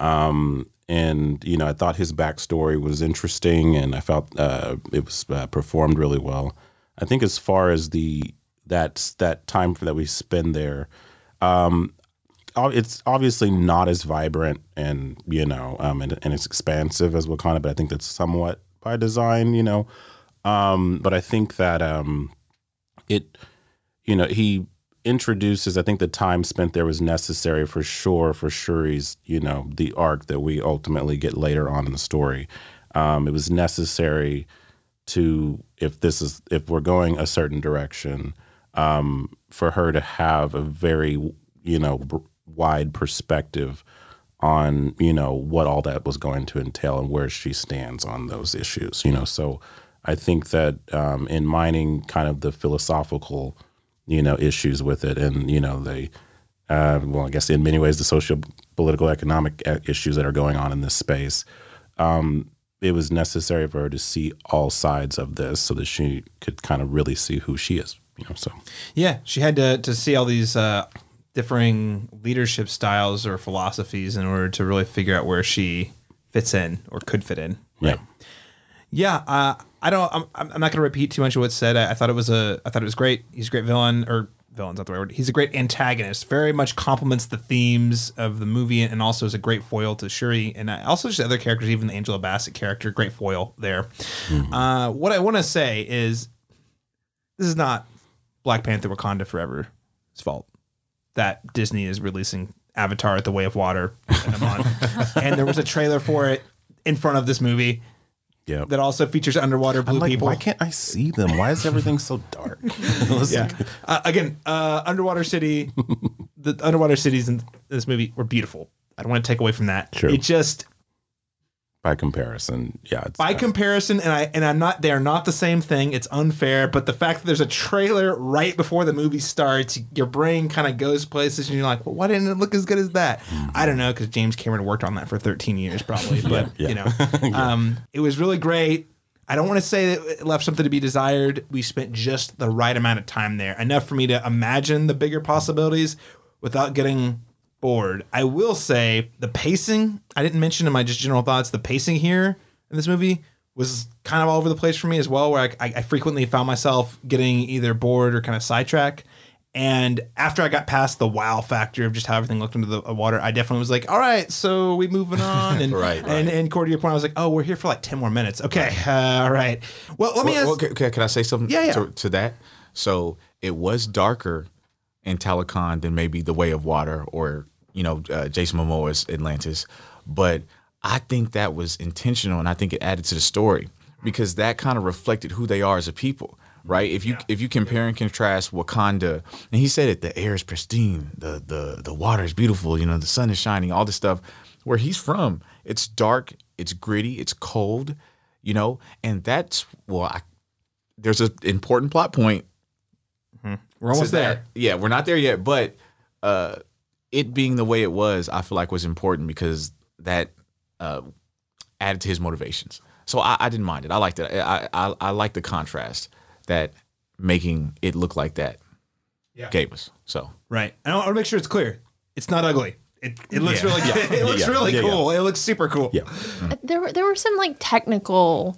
Um, and you know, I thought his backstory was interesting, and I felt uh, it was uh, performed really well. I think as far as the that that time that we spend there, um, it's obviously not as vibrant and you know um, and, and it's expansive as Wakanda, but I think that's somewhat by design, you know. Um, but I think that um, it, you know, he introduces. I think the time spent there was necessary for sure for Shuri's, you know, the arc that we ultimately get later on in the story. Um, it was necessary to if this is if we're going a certain direction um, for her to have a very you know br- wide perspective on you know what all that was going to entail and where she stands on those issues you know so i think that um, in mining kind of the philosophical you know issues with it. And you know they uh, well i guess in many ways the social political economic uh, issues that are going on in this space um, it was necessary for her to see all sides of this so that she could kind of really see who she is you know so. Yeah, she had to to see all these uh, differing leadership styles or philosophies in order to really figure out where she fits in or could fit in. yeah Yeah, uh, I don't. I'm, I'm not going to repeat too much of what's said. I, I thought it was a. I thought it was great. He's a great villain, or villain's not the right word. He's a great antagonist. Very much complements the themes of the movie, and also is a great foil to Shuri, and uh, also just other characters. Even the Angela Bassett character, great foil there. Uh, what I want to say is, this is not Black Panther: Wakanda Forever's fault that Disney is releasing Avatar: at The Way of Water in a month, and there was a trailer for it in front of this movie yeah that also features underwater blue I'm like, people. why can't I see them? Why is everything so dark? Yeah. Uh, again, uh, underwater city. the underwater cities in this movie were beautiful. I don't want to take away from that. Sure. It just By comparison, yeah. It's, by uh, comparison, and I and I'm not. They are not the same thing. It's unfair. But the fact that there's a trailer right before the movie starts, your brain kind of goes places, and you're like, well, why didn't it look as good as that? I don't know because James Cameron worked on that for 13 years probably. But yeah. you know, um, it was really great. I don't want to say that it left something to be desired. We spent just the right amount of time there, enough for me to imagine the bigger possibilities without getting bored. I will say the pacing, I didn't mention in my just general thoughts, the pacing here in this movie was kind of all over the place for me as well, where I, I frequently found myself getting either bored or kind of sidetracked. And after I got past the wow factor of just how everything looked under the water, I definitely was like, all right, so we moving on. And, Right, and, and Korey, to your point, I was like, oh, we're here for like 10 more minutes. Okay. Uh, all right. Well, let me Well, ask. well, can, can- I say something Yeah, yeah. To, to that? So it was darker in Talokan than maybe The Way of Water or, you know, uh, Jason Momoa's Atlantis. But I think that was intentional and I think it added to the story because that kind of reflected who they are as a people. Right. If you if you compare and contrast Wakanda, and he said it, the air is pristine, the the the water is beautiful, you know, the sun is shining, all this stuff. Where he's from, it's dark, it's gritty, it's cold, you know, and that's well, I, there's an important plot point. we're almost there. that. Yeah, we're not there yet, but uh, it being the way it was, I feel like was important because that uh, added to his motivations. So I, I didn't mind it. I liked it. I I, I like the contrast that making it look like that Yeah. gave us. So Right. I want to make sure it's clear. It's not ugly. It, it looks Yeah. really good. It looks Yeah. really Yeah, yeah. cool. It looks super cool. Yeah. there were there were some like technical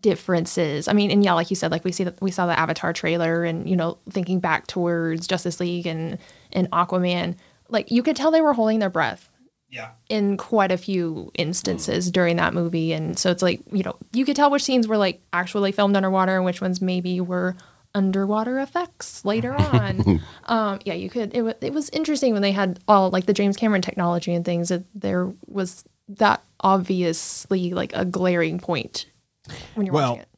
differences. I mean, and yeah, like you said, like we see that we saw the Avatar trailer, and you know, thinking back towards Justice League and and Aquaman, like you could tell they were holding their breath Yeah. in quite a few instances during that movie. And so it's like, you know, you could tell which scenes were like actually filmed underwater and which ones maybe were underwater effects later on. um, yeah, you could. It, wa it was interesting when they had all like the James Cameron technology and things that there was that obviously like a glaring point when you're Well, watching it.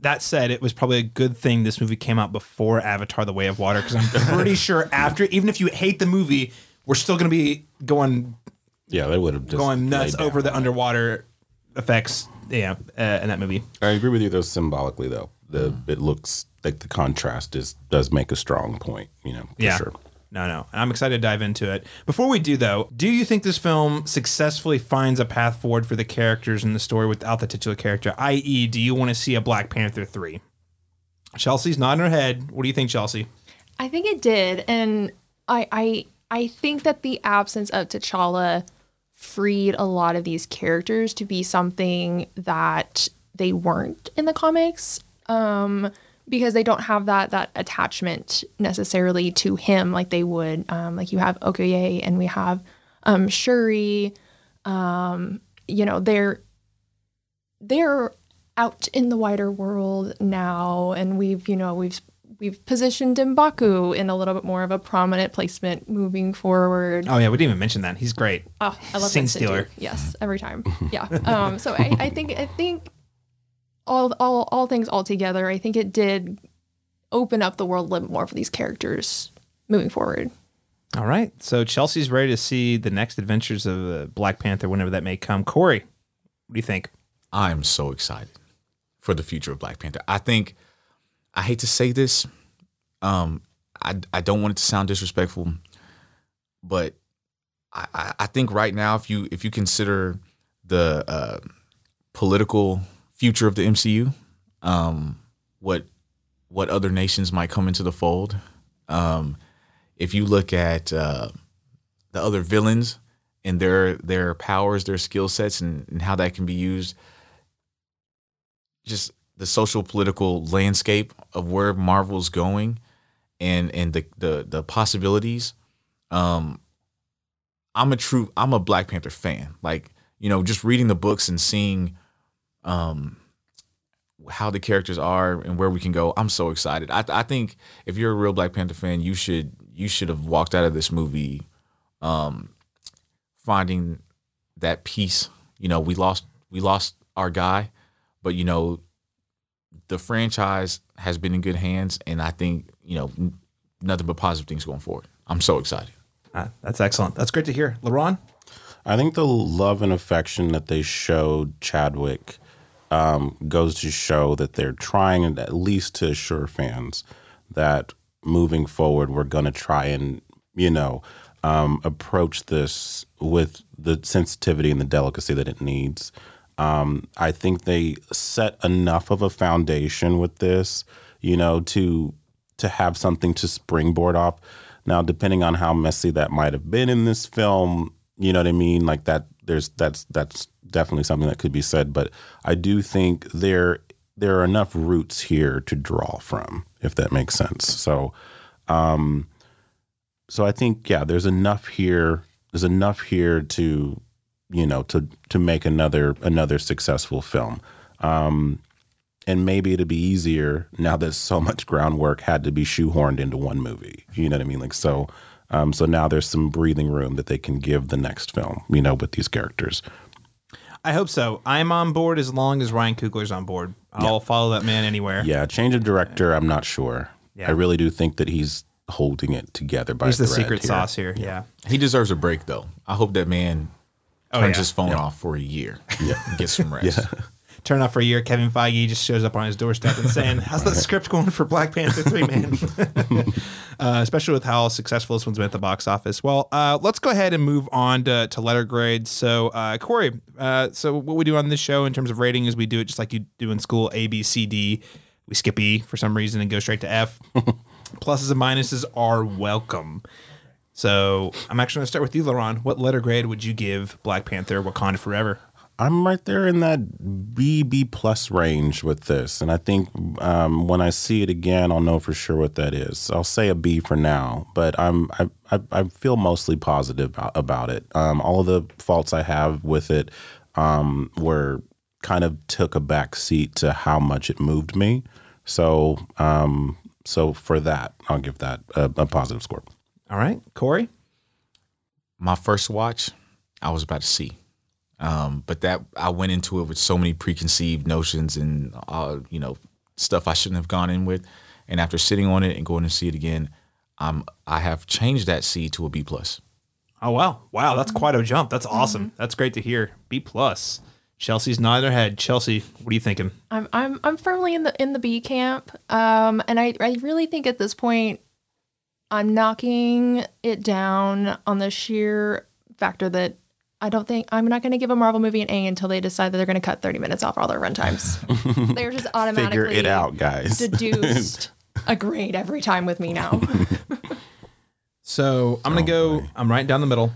That said, it was probably a good thing this movie came out before Avatar: The Way of Water because I'm pretty sure after, even if you hate the movie, we're still going to be going Yeah, they would have just going nuts over the on it. underwater effects. Yeah, uh, in that movie. I agree with you though symbolically though. The Mm. it looks like the contrast is does make a strong point, you know, for Yeah. sure. No, no. I'm excited to dive into it. Before we do, though, do you think this film successfully finds a path forward for the characters in the story without the titular character? I.e., do you want to see a Black Panther 3? Chelsea's nodding her head. What do you think, Chelsea? I think it did, and I I I think that the absence of T'Challa freed a lot of these characters to be something that they weren't in the comics, um, because they don't have that that attachment necessarily to him like they would. Um, like you have Okoye and we have um, Shuri. Um, you know they're they're out in the wider world now and we've you know we've we've positioned M'Baku in a little bit more of a prominent placement moving forward. Oh, yeah, we didn't even mention that. He's great. Oh, I love Scene Winston stealer. Yes, every time. Yeah. Um. So I, I think I think all all all things all together, I think it did open up the world a little bit more for these characters moving forward. All right. So Chelsea's ready to see the next adventures of uh, Black Panther whenever that may come. Korey, what do you think? I'm so excited for the future of Black Panther. I think I hate to say this. Um, I I don't want it to sound disrespectful, but I, I- think right now, if you if you consider the uh, political future of the MCU, um, what what other nations might come into the fold, um, if you look at uh, the other villains and their their powers, their skill sets, and, and how that can be used, just the social political landscape of where Marvel's going, and and the the the possibilities. Um, I'm a true I'm a Black Panther fan. Like you know, just reading the books and seeing, um, how the characters are and where we can go. I'm so excited. I I think if you're a real Black Panther fan, you should you should have walked out of this movie, um, finding that peace. You know, we lost we lost our guy, but you know, the franchise has been in good hands, and I think you know nothing but positive things going forward. I'm so excited. Uh, that's excellent. That's great to hear. LaRon? I think the love and affection that they showed Chadwick um, goes to show that they're trying at least to assure fans that moving forward, we're going to try and, you know, um, approach this with the sensitivity and the delicacy that it needs. Um, I think they set enough of a foundation with this, you know, to to have something to springboard off. Now, depending on how messy that might have been in this film, you know what I mean? Like that, there's that's that's definitely something that could be said. But I do think there there are enough roots here to draw from, if that makes sense. So, um, so I think yeah, there's enough here. There's enough here to, you know, to to make another another successful film. Um, and maybe it'd be easier now that so much groundwork had to be shoehorned into one movie. You know what I mean? Like so. Um, so now there's some breathing room that they can give the next film. You know, with these characters. I hope so. I'm on board as long as Ryan Coogler's on board. I'll follow that man anywhere. Yeah, change of director. I'm not sure. Yeah. I really do think that he's holding it together by He's the secret here. sauce here. Yeah. He deserves a break though. I hope that man Oh, turns yeah. his phone off for a year. Yeah, get some rest. yeah. Turn off for a year. Kevin Feige just shows up on his doorstep and saying, "How's that script going for Black Panther three, man?" uh, especially with how successful this one's been at the box office. Well, uh, let's go ahead and move on to, to letter grades. So, uh, Korey, uh, so what we do on this show in terms of rating is we do it just like you do in school: A, B, C, D. We skip E for some reason and go straight to F. Pluses and minuses are welcome. So I'm actually going to start with you, LaRon. What letter grade would you give Black Panther: Wakanda Forever? I'm right there in that B B plus range with this, and I think um, when I see it again, I'll know for sure what that is. I'll say a B for now, but I'm I I, I feel mostly positive about, about it. Um, all of the faults I have with it um, were kind of took a back seat to how much it moved me. So um, so for that, I'll give that a, a positive score. All right, Korey. my first watch, I was about to see. Um, but that I went into it with so many preconceived notions and uh, you know stuff I shouldn't have gone in with. And after sitting on it and going to see it again, um, I have changed that C to a B plus. Oh wow, wow, that's quite a jump. That's awesome. That's great to hear. B plus. Chelsea's nodding her head. Chelsea, what are you thinking? I'm I'm I'm firmly in the in the B camp. Um, and I I really think at this point, I'm knocking it down on the sheer factor that I don't think I'm not going to give a Marvel movie an A until they decide that they're going to cut 30 minutes off all their runtimes. they're just automatically Figure it out, guys. deduced a grade every time with me now. So I'm gonna oh, go. I'm right down the middle.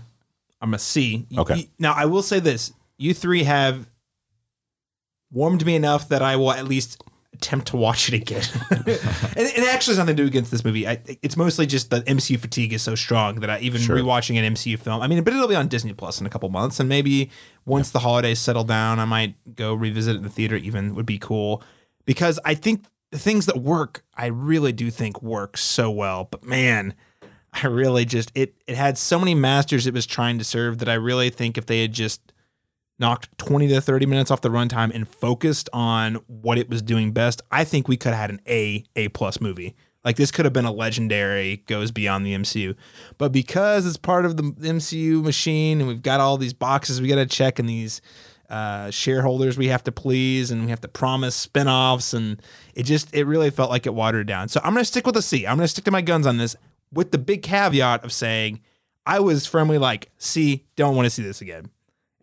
I'm a C. Y- Okay. y- now I will say this: you three have warmed me enough that I will at least attempt to watch it again. and it actually has nothing to do against this movie. I, it's mostly just the MCU fatigue is so strong that I even rewatching an MCU film. I mean, but it'll be on Disney Plus in a couple months, and maybe once the holidays settle down, I might go revisit it in the theater. Even would be cool because I think the things that work, I really do think work so well. But man. I really just it it had so many masters it was trying to serve that I really think if they had just knocked 20 to 30 minutes off the runtime and focused on what it was doing best, I think we could have had an A A plus movie. Like this could have been a legendary goes beyond the MCU. But because it's part of the MCU machine and we've got all these boxes we got to check and these uh, shareholders we have to please and we have to promise spin-offs and it just it really felt like it watered down. So I'm going to stick with a C. I'm going to stick to my guns on this with the big caveat of saying I was firmly like, C, don't want to see this again.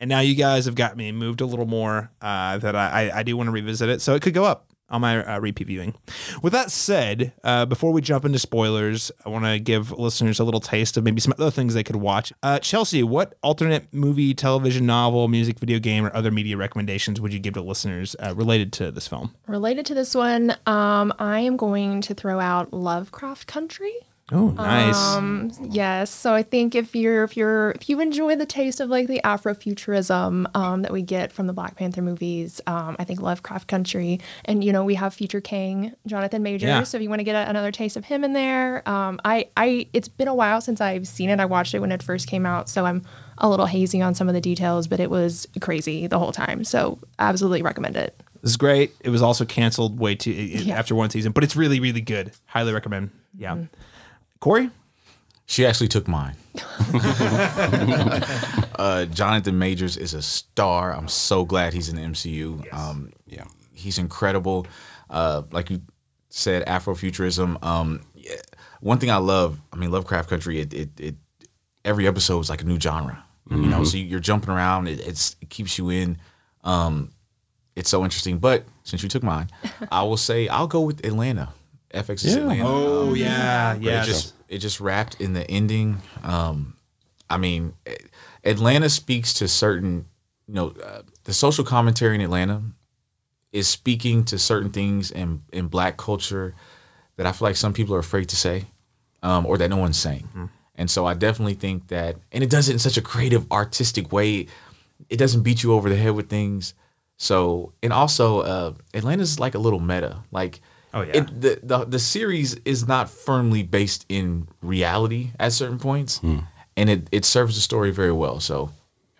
And now you guys have got me moved a little more uh, that I, I, do want to revisit it. So it could go up on my uh, repeat viewing. With that said, uh, before we jump into spoilers, I want to give listeners a little taste of maybe some other things they could watch. Uh, Chelsea, what alternate movie, television, novel, music, video game, or other media recommendations would you give to listeners uh, related to this film? Related to this one, um, I am going to throw out Lovecraft Country. Oh, nice. Um, yes. So I think if you're if you're if you enjoy the taste of like the Afrofuturism um, that we get from the Black Panther movies, um, I think Lovecraft Country, and you know we have Future King Jonathan Majors. Yeah. So if you want to get a, another taste of him in there, um, I I it's been a while since I've seen it. I watched it when it first came out, so I'm a little hazy on some of the details, but it was crazy the whole time. So absolutely recommend it. This is great. It was also canceled way too Yeah. after one season, but it's really, really good. Highly recommend. Yeah. Korey? She actually took mine. uh, Jonathan Majors is a star. I'm so glad he's in the MCU. Um, Yeah. he's incredible. Uh, like you said, Afrofuturism. Um, yeah, one thing I love, I mean, Lovecraft Country. It, it, it every episode is like a new genre. You know, so you're jumping around. It, it's, it keeps you in. Um, it's so interesting. But since you took mine, I will say I'll go with Atlanta. FX's Atlanta. Oh, yeah. Yeah. It just it just wrapped in the ending. Um, I mean, eh, Atlanta speaks to certain, you know, uh, the social commentary in Atlanta is speaking to certain things in in Black culture that I feel like some people are afraid to say, um, or that no one's saying. And so I definitely think that, and it does it in such a creative, artistic way. It doesn't beat you over the head with things. So, and also, uh, Atlanta's like a little meta. Like, Oh, yeah. it, the, the the series is not firmly based in reality at certain points, hmm. and it it serves the story very well. So,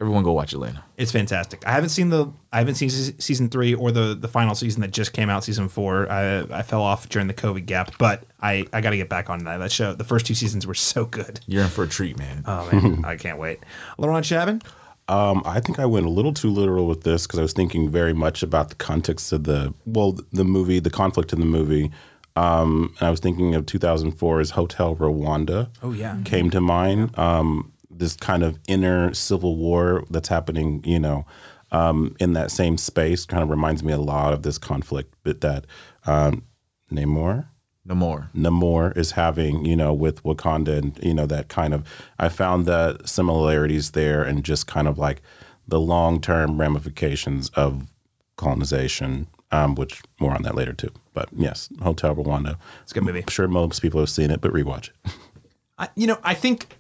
everyone go watch Atlanta. It's fantastic. I haven't seen the I haven't seen season three or the the final season that just came out, season four. I I fell off during the COVID gap, but I I got to get back on that. That show, the first two seasons were so good. You're in for a treat, man. Oh man, I can't wait. LaRon Chapman. Um, I think I went a little too literal with this because I was thinking very much about the context of the well, the movie, the conflict in the movie. Um, and I was thinking of 2004's Hotel Rwanda. Oh, yeah. came to mind. Um, this kind of inner civil war that's happening, you know, um, in that same space kind of reminds me a lot of this conflict that that um, Namor. no more. Namor is having, you know, with Wakanda and, you know, that kind of, I found the similarities there and just kind of like the long term ramifications of colonization, um, which more on that later too. But yes, Hotel Rwanda. It's a good movie. I'm sure most people have seen it, but rewatch it. I, you know, I think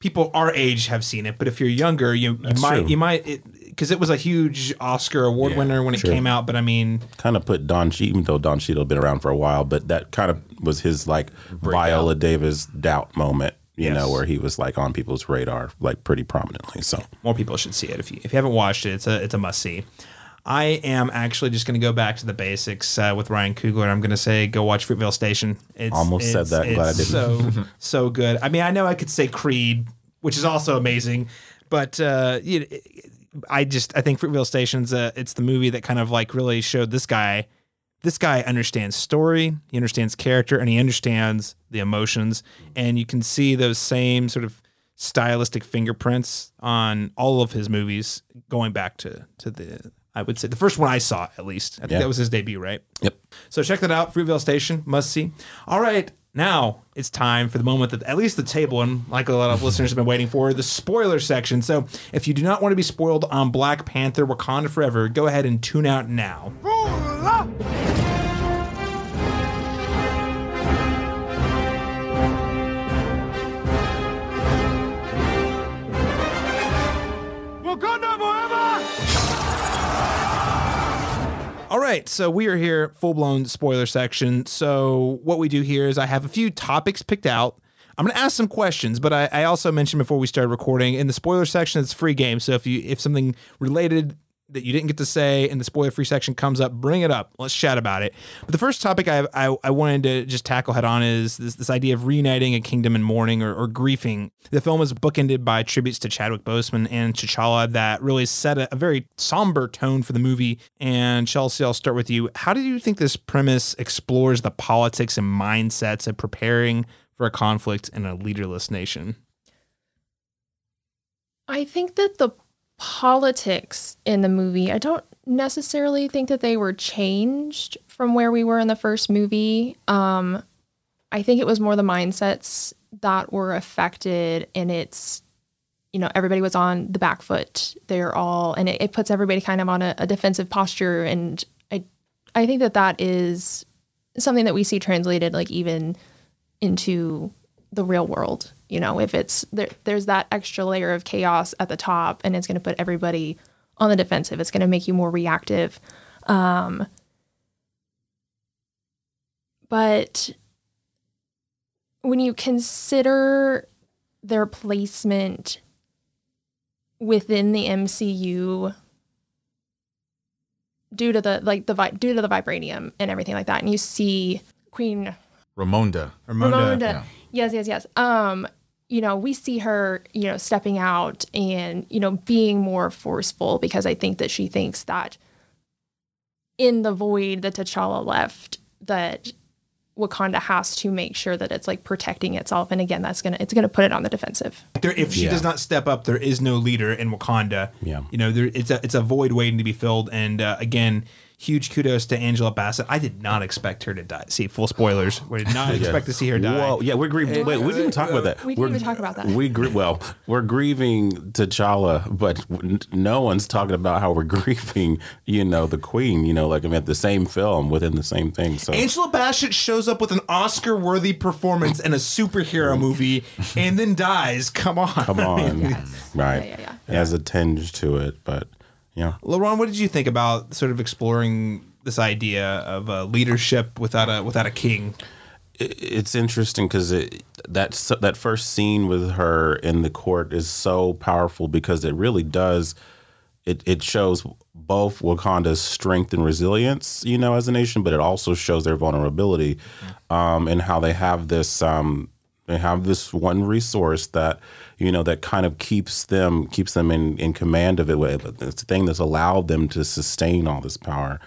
people our age have seen it, but if you're younger, you, you might true. you might because it, was a huge Oscar award Yeah, winner when it came out. But I mean, kind of put Don Cheadle, even though Don Cheadle had been around for a while, but that kind of was his like Viola Davis doubt moment, you know, where he was like on people's radar like pretty prominently. So more people should see it. If you if you haven't watched it, it's a it's a must see. I am actually just going to go back to the basics uh, with Ryan Coogler. I'm going to say go watch Fruitvale Station. It's, Almost said that. it's-. Glad I didn't. So so good. I mean, I know I could say Creed, which is also amazing, but uh, you know, I just I think Fruitvale Station's uh, it's the movie that kind of like really showed this guy. This guy understands story, he understands character, and he understands the emotions. And you can see those same sort of stylistic fingerprints on all of his movies going back to to the I would say the first one I saw at least. I think Yeah. that was his debut, right? Yep. So check that out, Fruitvale Station, must see. All right, now it's time for the moment that at least the table and like a lot of listeners have been waiting for, the spoiler section. So if you do not want to be spoiled on Black Panther Wakanda Forever, go ahead and tune out now. All right, so we are here, full blown spoiler section. So what we do here is I have a few topics picked out. I'm going to ask some questions, but I, I also mentioned before we started recording in the spoiler section, it's free game. So if you if something related that you didn't get to say in the spoiler free section comes up, bring it up. Let's chat about it. But the first topic I I, I wanted to just tackle head on is this this idea of reuniting a kingdom in mourning or, or griefing. The film is bookended by tributes to Chadwick Boseman and T'Challa that really set a, a very somber tone for the movie. And Chelsea, I'll start with you. How do you think this premise explores the politics and mindsets of preparing for a conflict in a leaderless nation? I think that the politics in the movie, I don't necessarily think that they were changed from where we were in the first movie. Um, I think it was more the mindsets that were affected, and it's, you know, everybody was on the back foot. They're all, and it, it puts everybody kind of on a, a defensive posture. And I, I think that that is something that we see translated, like even into the real world. You know, if it's there, there's that extra layer of chaos at the top, and it's going to put everybody on the defensive. It's going to make you more reactive. Um, but when you consider their placement within the MCU due to the like the vi- due to the vibranium and everything like that and you see Queen Ramonda. Ramonda. Ramonda. Yes, yes, yes. Um, you know, we see her, you know, stepping out and, you know, being more forceful because I think that she thinks that in the void that T'Challa left, that Wakanda has to make sure that it's like protecting itself. And again, that's gonna it's gonna put it on the defensive. There, if she Yeah. does not step up, there is no leader in Wakanda. Yeah. you know, there it's a it's a void waiting to be filled. And uh, again, huge kudos to Angela Bassett. I did not expect her to die. See, full spoilers. We did not expect to see her die. Whoa, yeah, we're grieving. Wait, we didn't even talk about that. We didn't We're- even talk about that. We gr- well, we're grieving T'Challa, but no one's talking about how we're grieving, you know, the Queen. You know, like I mean, the same film within the same thing. So Angela Bassett shows up with an Oscar-worthy performance in a superhero movie and then dies. Come on, come on, right? Yeah, yeah, It has a tinge to it, but yeah. LaRon, what did you think about sort of exploring this idea of uh, leadership without a without a king? it's interesting because it that that first scene with her in the court is so powerful because it really does it it shows both Wakanda's strength and resilience, you know, as a nation, but it also shows their vulnerability, um, and how they have this um, they have this one resource that you know that kind of keeps them keeps them in in command of it. It's the thing that's allowed them to sustain all this power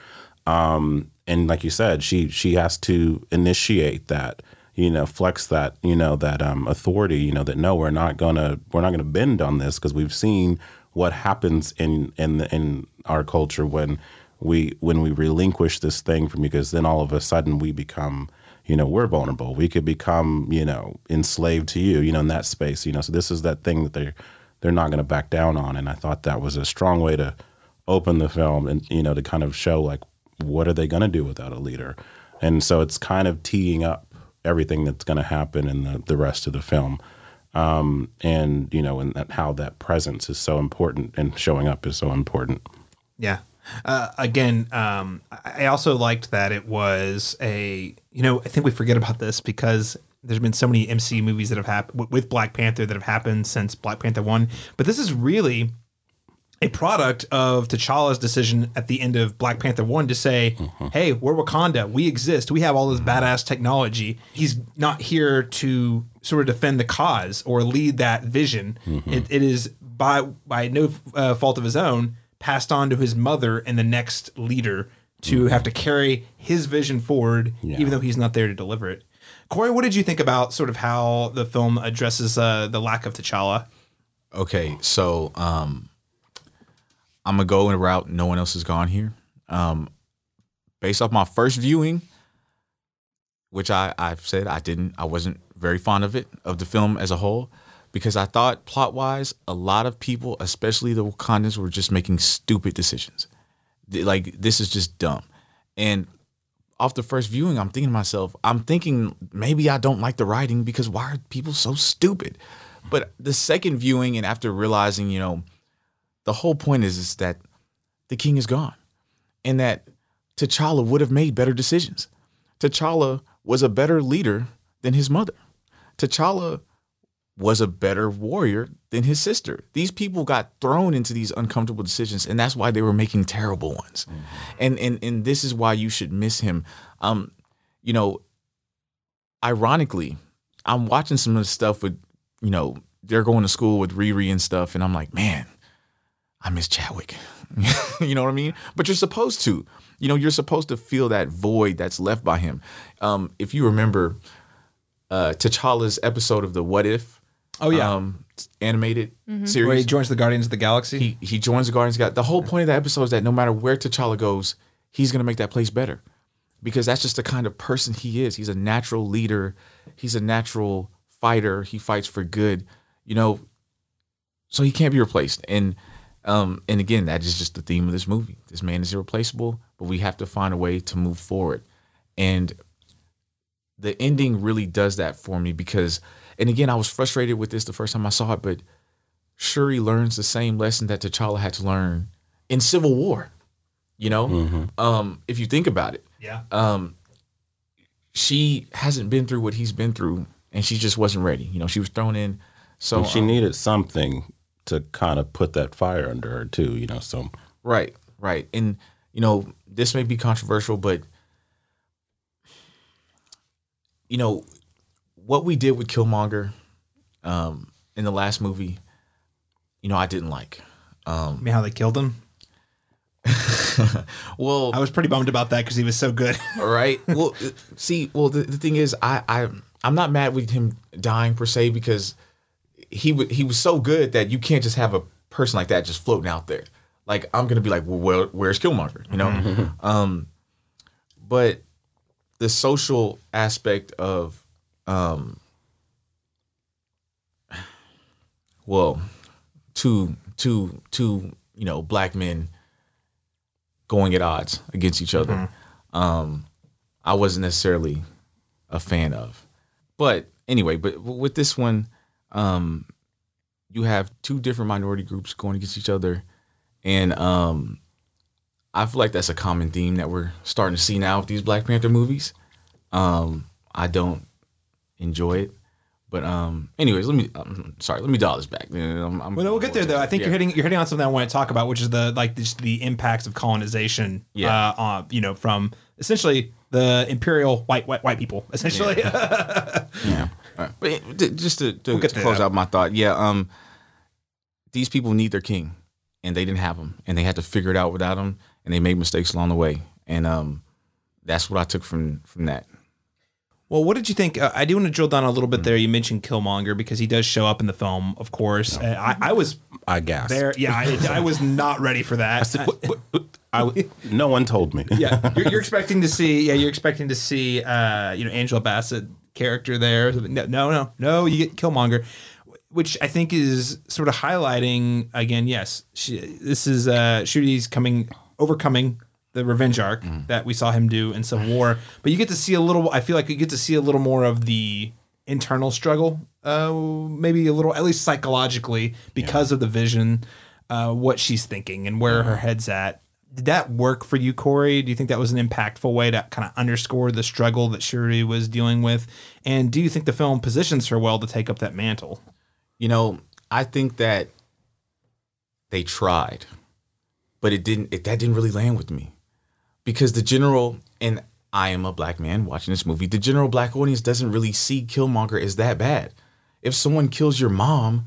um, and like you said, she she has to initiate that, you know, flex that, you know, that um, authority, you know, that no, we're not gonna we're not gonna bend on this because we've seen what happens in in in our culture when we when we relinquish this thing from you because then all of a sudden we become you know we're vulnerable we could become you know enslaved to you you know in that space you know so this is that thing that they're they're not going to back down on. And I thought that was a strong way to open the film and you know to kind of show like what are they going to do without a leader. And so it's kind of teeing up everything that's going to happen in the, the rest of the film. Um, and you know, and that, how that presence is so important and showing up is so important. Yeah. Uh, again, um, I also liked that it was a, you know, I think we forget about this because there's been so many MCU movies that have happened with Black Panther that have happened since Black Panther 1. But this is really a product of T'Challa's decision at the end of Black Panther 1 to say, hey, we're Wakanda. We exist. We have all this badass technology. He's not here to sort of defend the cause or lead that vision. It, it is by by no uh, fault of his own passed on to his mother and the next leader to have to carry his vision forward, even though he's not there to deliver it. Korey, what did you think about sort of how the film addresses uh, the lack of T'Challa? Okay, so um, I'm gonna go in a route no one else has gone here. Um, based off my first viewing, which I I've said I didn't, I wasn't very fond of it of the film as a whole, because I thought plot wise, a lot of people, especially the Wakandans, were just making stupid decisions. Like this is just dumb, and off the first viewing, I'm thinking to myself, I'm thinking maybe I don't like the writing because why are people so stupid? But the second viewing, and after realizing, you know, the whole point is, is that the king is gone and that T'Challa would have made better decisions. T'Challa was a better leader than his mother. T'Challa was a better warrior than his sister. These people got thrown into these uncomfortable decisions, and that's why they were making terrible ones. And and and this is why you should miss him. Um, you know, ironically, I'm watching some of the stuff with, you know, they're going to school with Riri and stuff, and I'm like, man, I miss Chadwick. you know what I mean? But you're supposed to. You know, you're supposed to feel that void that's left by him. Um, if you remember uh, T'Challa's episode of the What If, Oh, yeah. um, animated series. Where he joins the Guardians of the Galaxy. he he joins the Guardians. Got the whole point of that episode is that no matter where T'Challa goes, he's gonna make that place better, because that's just the kind of person he is. He's a natural leader. He's a natural fighter. He fights for good. You know, so he can't be replaced. And um and again, that is just the theme of this movie. This man is irreplaceable, but we have to find a way to move forward. And the ending really does that for me because and again, I was frustrated with this the first time I saw it, but Shuri learns the same lesson that T'Challa had to learn in Civil War. You know, um, if you think about it, yeah. um, she hasn't been through what he's been through, and she just wasn't ready. You know, she was thrown in. So And she um, needed something to kind of put that fire under her too, you know. So Right, right. And you know, this may be controversial, but you know, what we did with Killmonger um in the last movie, you know, I didn't like. I mean, how they killed him. Well, I was pretty bummed about that because he was so good. All right. Well, uh, see, well, the, the thing is, I, I, I'm not mad with him dying per se because he w- he was so good that you can't just have a person like that just floating out there. Like I'm gonna be like, well, where, where's Killmonger? You know. um, but the social aspect of, um, well, two two two you know black men going at odds against each other. Um, I wasn't necessarily a fan of. But anyway, but with this one, um, you have two different minority groups going against each other, and um, I feel like that's a common theme that we're starting to see now with these Black Panther movies. Um, I don't enjoy it. But um, anyways, let me. I'm sorry, let me dial this back. I'm, I'm, Well, we'll get there though. I think Yeah. you're hitting you're hitting on something I want to talk about, which is the like just the impacts of colonization. Yeah. Uh, on, you know, from essentially the imperial white white white people, essentially. Yeah. Right. But just to, to, get to to close out my thought, yeah. Um, these people need their king, and they didn't have him, and they had to figure it out without him, and they made mistakes along the way, and um, that's what I took from from that. Well, what did you think? Uh, I do want to drill down a little bit there. You mentioned Killmonger because he does show up in the film, of course. Uh, I, I was I guess, there. Yeah, I, I was not ready for that. I w- no one told me. yeah, you're, you're expecting to see. Yeah, you're expecting to see. Uh, you know, Angela Bassett character there. No, no, no, no. You get Killmonger. which I think is sort of highlighting again. Yes, she, this is uh, Shuri's coming, overcoming the revenge arc that we saw him do in Civil War. But you get to see a little. I feel like you get to see a little more of the internal struggle, uh, maybe a little, at least psychologically, because of the vision, uh, what she's thinking and where her head's at. Did that work for you, Korey? Do you think that was an impactful way to kind of underscore the struggle that Shuri was dealing with? And do you think the film positions her well to take up that mantle? You know, I think that they tried, but it didn't. It, that didn't really land with me because the general and I am a black man watching this movie. The general black audience doesn't really see Killmonger as that bad. If someone kills your mom,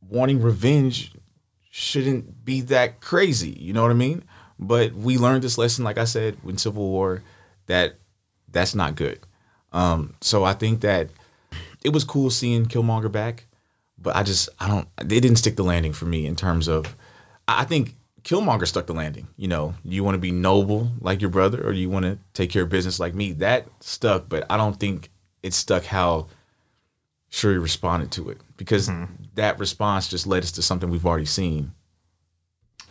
wanting revenge shouldn't be that crazy. You know what I mean? But we learned this lesson, like I said, in Civil War, that that's not good. Um, so I think that it was cool seeing Killmonger back, but I just I don't. They didn't stick the landing for me in terms of. I think Killmonger stuck the landing. You know, you want to be noble like your brother, or you want to take care of business like me. That stuck, but I don't think it stuck how Shuri responded to it because hmm. that response just led us to something we've already seen,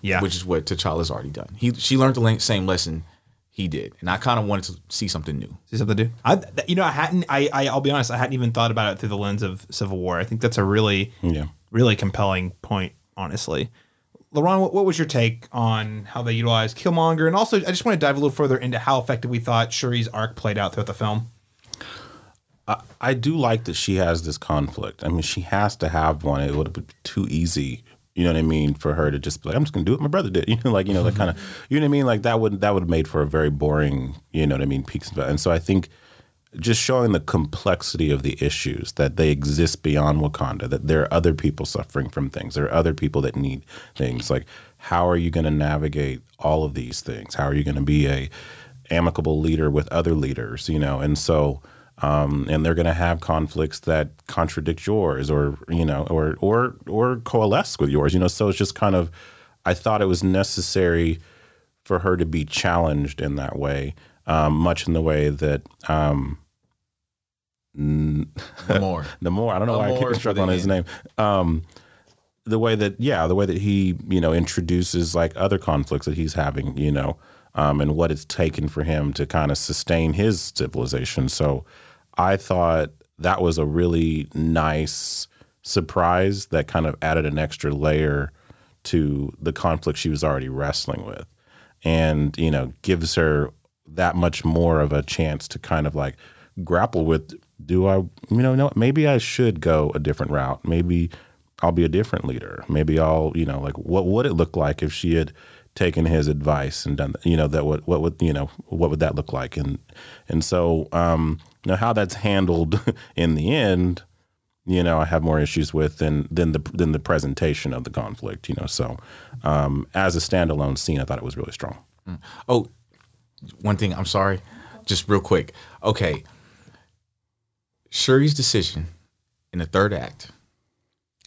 Yeah. which is what T'Challa's already done. He she learned the same lesson he did, and I kind of wanted to see something new. See something new. I, you know, I hadn't. I, I, I'll be honest. I hadn't even thought about it through the lens of Civil War. I think that's a really, Yeah. really compelling point. Honestly, LaRon, what, what was your take on how they utilized Killmonger? And also, I just want to dive a little further into how effective we thought Shuri's arc played out throughout the film. I do like that she has this conflict. I mean, she has to have one. It would have been too easy, you know what I mean, for her to just be like, I'm just gonna do what my brother did. You know, like, you know, that kind of you know what I mean? Like that would that would have made for a very boring, you know what I mean, peaks and. And so I think just showing the complexity of the issues that they exist beyond Wakanda, that there are other people suffering from things, there are other people that need things. Like, how are you going to navigate all of these things? How are you going to be a amicable leader with other leaders? You know, and so, um, and they're going to have conflicts that contradict yours, or you know, or or or coalesce with yours. You know, so it's just kind of, I thought it was necessary for her to be challenged in that way, um, much in the way that. Um, The more. the more I don't know why I keep struck on his name. Um, the way that yeah, the way that he you know introduces like other conflicts that he's having, you know, um, and what it's taken for him to kind of sustain his civilization. So I thought that was a really nice surprise that kind of added an extra layer to the conflict she was already wrestling with, and you know gives her that much more of a chance to kind of like grapple with do I, you know, no, maybe I should go a different route. Maybe I'll be a different leader. Maybe I'll, you know, like what would it look like if she had taken his advice and done, you know, that what what would you know what would that look like? And and so, um, you know, how that's handled in the end, you know, I have more issues with than than the than the presentation of the conflict. You know, so um, as a standalone scene, I thought it was really strong. Oh, one thing. I'm sorry, just real quick. Okay, Shuri's decision in the third act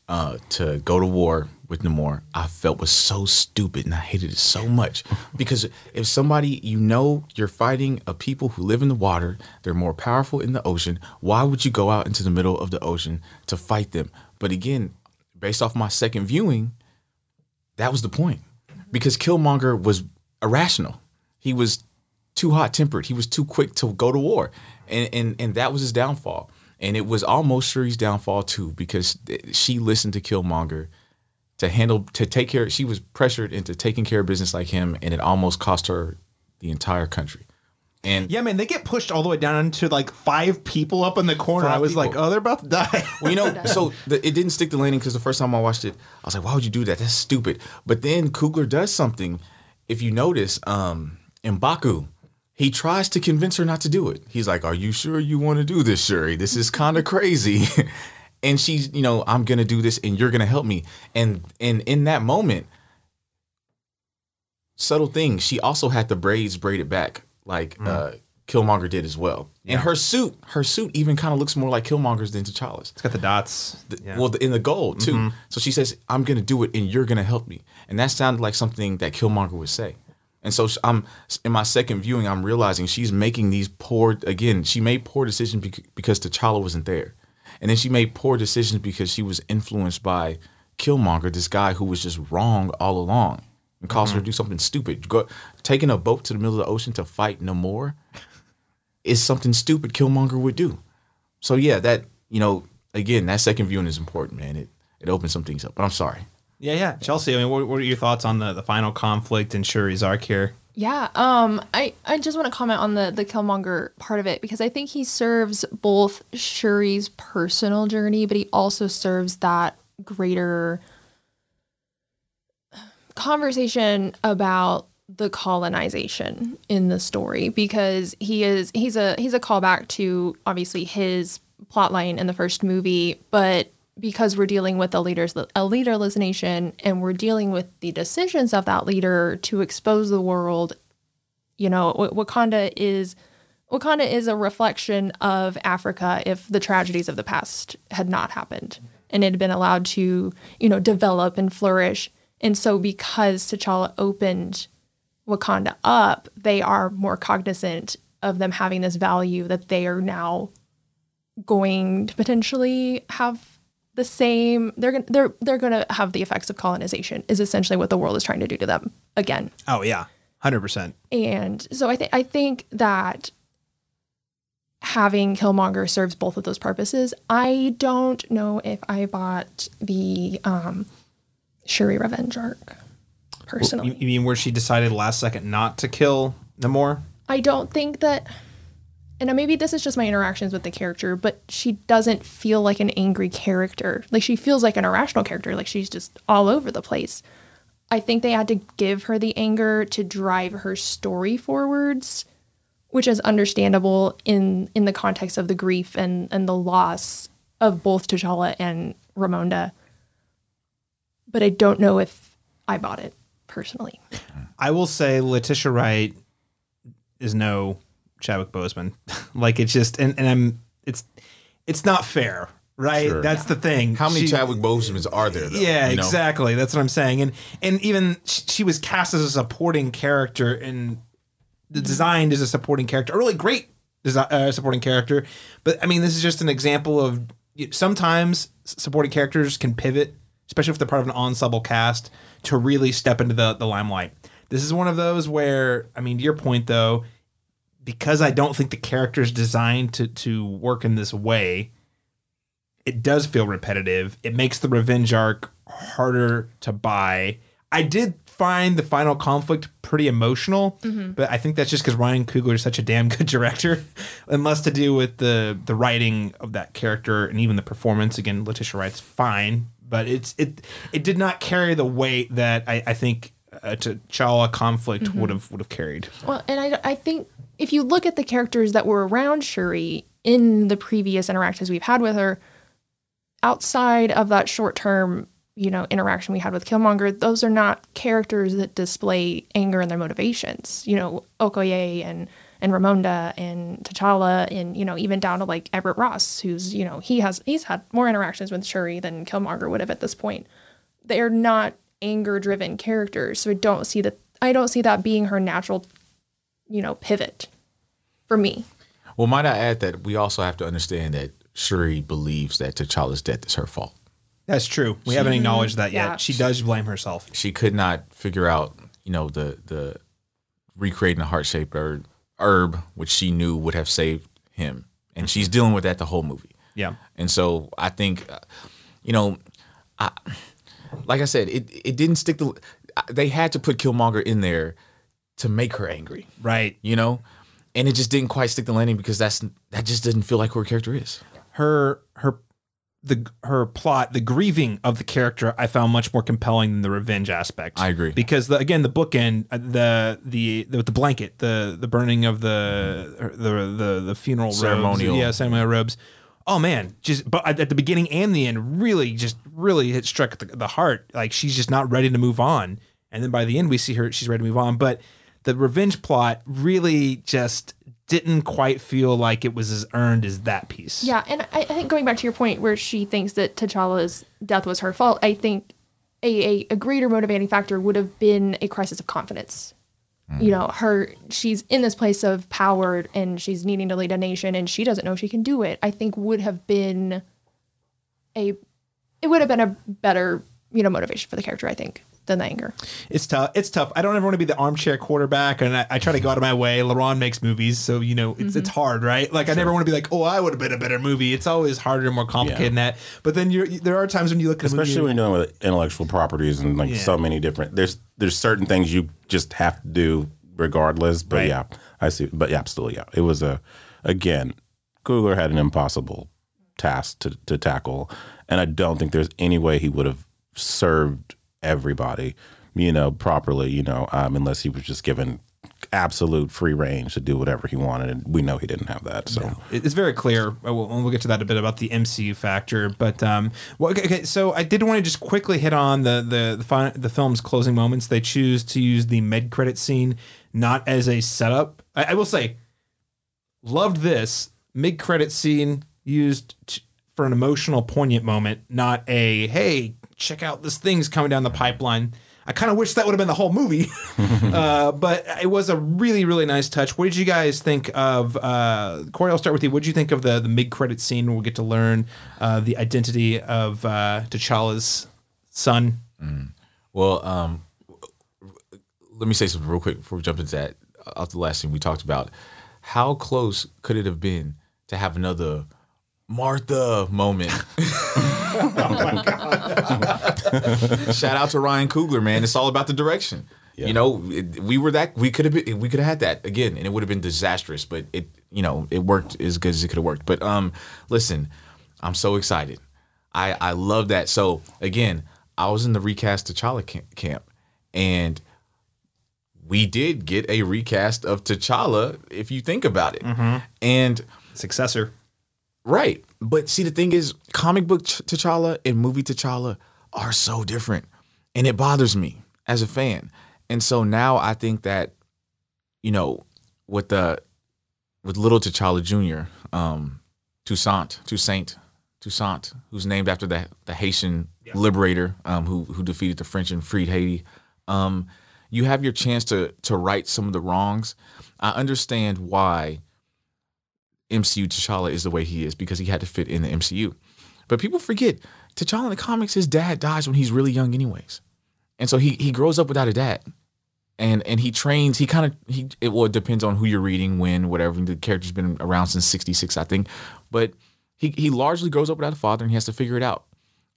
uh, to go to war with Namor, I felt was so stupid, and I hated it so much because if somebody you know you're fighting a people who live in the water, they're more powerful in the ocean. Why would you go out into the middle of the ocean to fight them? But again, based off my second viewing, that was the point because Killmonger was irrational. He was too hot tempered. He was too quick to go to war, and and and that was his downfall. And it was almost Shuri's downfall too because she listened to Killmonger to handle to take care. She was pressured into taking care of business like him, and it almost cost her the entire country. And Yeah, man, they get pushed all the way down into like five people up in the corner. I was like, oh, they're about to die. Well, you know, so the, it didn't stick the landing because the first time I watched it, I was like, "Why would you do that? That's stupid." But then Coogler does something. If you notice, um, M'Baku, he tries to convince her not to do it. He's like, "Are you sure you want to do this, Shuri? This is kind of crazy." and she's, you know, I'm gonna do this, and you're gonna help me. And and in that moment, subtle thing, she also had the braids braided back like uh, Killmonger did as well. And her suit, her suit even kind of looks more like Killmonger's than T'Challa's. It's got the dots. Yeah. Well, in the gold too. So she says, "I'm going to do it, and you're going to help me." And that sounded like something that Killmonger would say. And so I'm in my second viewing, I'm realizing she's making these poor again. She made poor decisions because T'Challa wasn't there, and then she made poor decisions because she was influenced by Killmonger, this guy who was just wrong all along, and caused her to mm-hmm. do something stupid. Go, taking a boat to the middle of the ocean to fight Namor is something stupid Killmonger would do. So yeah, that you know, again, that second viewing is important, man. It it opens some things up. But I'm sorry. Yeah, yeah. Chelsea, I mean, what, what are your thoughts on the, the final conflict in Shuri's arc here? Yeah, um, I, I just want to comment on the the Killmonger part of it because I think he serves both Shuri's personal journey, but he also serves that greater conversation about the colonization in the story because he is he's a he's a callback to obviously his plotline in the first movie, but because we're dealing with a leaders a leaderless nation and we're dealing with the decisions of that leader to expose the world, you know, Wakanda is Wakanda is a reflection of Africa if the tragedies of the past had not happened and it had been allowed to, you know, develop and flourish. And so because T'Challa opened Wakanda up, they are more cognizant of them having this value that they are now going to potentially have the same they're to they're they're to have the effects of colonization is essentially what the world is trying to do to them again. Oh, yeah. 100%. And so I think I think that having Killmonger serves both of those purposes. I don't know if I bought the um, Shuri Revenge arc personally. You, you mean where she decided last second not to kill Namor? I don't think that, and maybe this is just my interactions with the character, but she doesn't feel like an angry character. Like she feels like an irrational character. Like she's just all over the place. I think they had to give her the anger to drive her story forwards, which is understandable in in the context of the grief and and the loss of both T'Challa and Ramonda. But I don't know if I bought it personally. I will say Letitia Wright is no Chadwick Boseman. like it's just and, and I'm it's it's not fair, right? Sure. That's the thing. How many She- Chadwick Bosemans are there? Though, Yeah, you know? exactly. That's what I'm saying. And and even sh- she was cast as a supporting character and designed as a supporting character, a really great desi- uh, supporting character. But I mean, this is just an example of sometimes supporting characters can pivot, especially if they're part of an ensemble cast, to really step into the the limelight. This is one of those where, I mean, to your point though, because I don't think the character is designed to to work in this way, it does feel repetitive. It makes the revenge arc harder to buy. I did find the final conflict pretty emotional, mm-hmm. but I think that's just because Ryan Coogler is such a damn good director, and less to do with the the writing of that character and even the performance. Again, Letitia Wright's fine, but it's it it did not carry the weight that I, I think a T'Challa conflict mm-hmm. would have would have carried. Well, and I, I think if you look at the characters that were around Shuri in the previous interactions we've had with her, outside of that short term, you know, interaction we had with Killmonger, those are not characters that display anger in their motivations. You know, Okoye and and Ramonda and T'Challa and you know even down to like Everett Ross, who's you know he has he's had more interactions with Shuri than Killmonger would have at this point. They're not anger driven characters, so I don't see that. I don't see that being her natural you know, pivot for me. Well, might I add that we also have to understand that Shuri believes that T'Challa's death is her fault. That's true. We haven't acknowledged that yet. Yeah. She does blame herself. She could not figure out, you know, the the recreating the heart shaped herb, herb, which she knew would have saved him, and she's dealing with that the whole movie. Yeah. And so I think, uh, you know, I, like I said, it it didn't stick. The they had to put Killmonger in there to make her angry, Right. you know, and it just didn't quite stick the landing because that's that just didn't feel like who her character is. Her her the her plot, the grieving of the character, I found much more compelling than the revenge aspect. I agree. because the, again, the bookend, uh, the the the, the blanket, the the burning of the the the, the funeral Ceremonial. robes, yeah, ceremonial robes. Oh man, just but at at the beginning and the end, really just really hit struck the, the heart. Like she's just not ready to move on, and then by the end we see her she's ready to move on. But the revenge plot really just didn't quite feel like it was as earned as that piece. Yeah, and I, I think going back to your point where she thinks that T'Challa's death was her fault, I think a, a, a greater motivating factor would have been a crisis of confidence. Mm. You know, her she's in this place of power and she's needing to lead a nation and she doesn't know she can do it. I think would have been a it would have been a better you know motivation for the character I think than the anger. It's tough. It's tough. I don't ever want to be the armchair quarterback, and I, I try to go out of my way. LaRon makes movies, so you know it's it's mm-hmm. hard, right? Like I never want to be like, oh, I would have been a better movie. It's always harder and more complicated than that. But then you're there are times when you look at a especially when you're dealing with intellectual properties and like Yeah. so many different there's there's certain things you just have to do regardless but Right. yeah i see but yeah absolutely yeah it was a again Coogler had an impossible task to, to tackle and i don't think there's any way he would have served everybody you know properly you know um, unless he was just given absolute free range to do whatever he wanted and we know he didn't have that so It- It's very clear. uh, We'll, we'll get to that a bit about the MCU factor, but um, well, okay, okay. So I did want to just quickly hit on the the the, fi- the film's closing moments. They choose to use the mid credit scene not as a setup. I, I will say, loved this mid credit scene used t- for an emotional, poignant moment, not a hey, check out this thing's coming down the pipeline. I kind of wish that would have been the whole movie, uh, but it was a really, really nice touch. What did you guys think of? Uh, Korey, I'll start with you. What did you think of the the mid credit scene where we get to learn uh, the identity of uh, T'Challa's son? Well, um, let me say something real quick before we jump into that. Off the last thing we talked about, how close could it have been to have another Martha moment? Shout out to Ryan Coogler, man. It's all about the direction. You know, it, we were that we could have been we could have had that again, and it would have been disastrous. But it, you know, it worked as good as it could have worked. But um, listen, I'm so excited. I I love that. So again, I was in the recast T'Challa ca- camp, and we did get a recast of T'Challa. If you think about it, and Successor. Right. But see, the thing is, comic book Ch- T'Challa and movie T'Challa are so different. And it bothers me as a fan. And so now I think that, you know, with the with little T'Challa Jr., um, Toussaint, Toussaint, Toussaint, who's named after the the Haitian liberator um, who who defeated the French and freed Haiti. Um, you have your chance to to right some of the wrongs. I understand why MCU T'Challa is the way he is because he had to fit in the MCU. But people forget T'Challa in the comics, his dad dies when he's really young, anyways, and so he he grows up without a dad, and and he trains. He kind of he it well it depends on who you're reading, when, whatever. The character's been around since '66, I think, but he he largely grows up without a father, and he has to figure it out.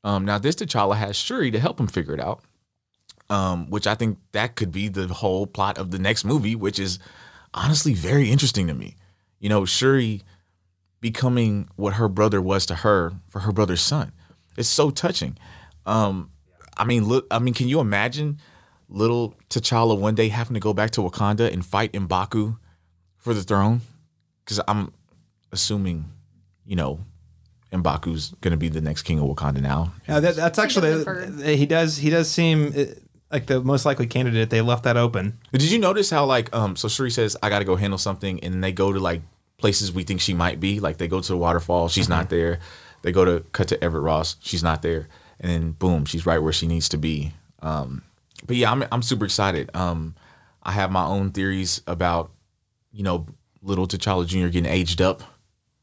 Um, now this T'Challa has Shuri to help him figure it out, um, which I think that could be the whole plot of the next movie, which is honestly very interesting to me. You know, Shuri becoming what her brother was to her for her brother's son. It's so touching. Um, I mean, look, I mean, can you imagine little T'Challa one day having to go back to Wakanda and fight M'Baku for the throne? Because I'm assuming, you know, M'Baku's going to be the next king of Wakanda now. Yeah, that, that's actually he does he does seem uh, like the most likely candidate. They left that open. Did you notice how like um so Shuri says I got to go handle something and they go to like places we think she might be like they go to the waterfall she's not there they go to cut to Everett Ross she's not there and then boom she's right where she needs to be um but yeah I'm I'm super excited um I have my own theories about you know little T'Challa Jr. getting aged up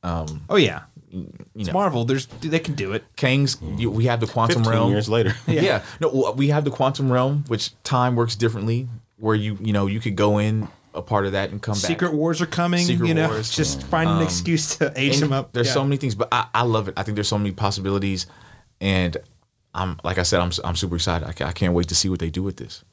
Um, Oh yeah, you it's know Marvel. There's they can do it. Kang's you, we have the quantum 15 realm years later yeah. No, we have the quantum realm, which time works differently, where you you know you could go in a part of that and come back. Secret wars are coming. Secret you know, Wars. just find an excuse to age them up. There's Yeah. so many things, but I, I love it. I think there's so many possibilities, and I'm like I said, I'm I'm super excited. I, I can't wait to see what they do with this.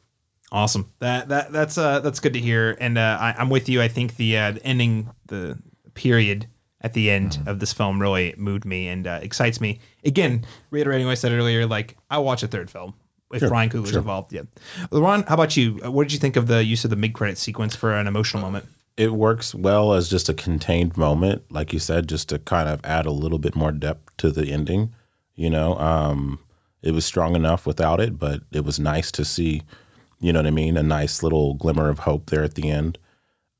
Awesome. That that that's uh that's good to hear. And uh, I, I'm with you. I think the, uh, the ending, the period at the end Mm-hmm. of this film really moved me and uh, excites me. Again, reiterating what I said earlier, like I watch a third film if Ryan Coogler's involved. Yeah. Ron, how about you? Uh, What did you think of the use of the mid credit sequence for an emotional moment? it works well as just a contained moment, like you said, just to kind of add a little bit more depth to the ending. You know, um, it was strong enough without it, but it was nice to see. You know what I mean? A nice little glimmer of hope there at the end.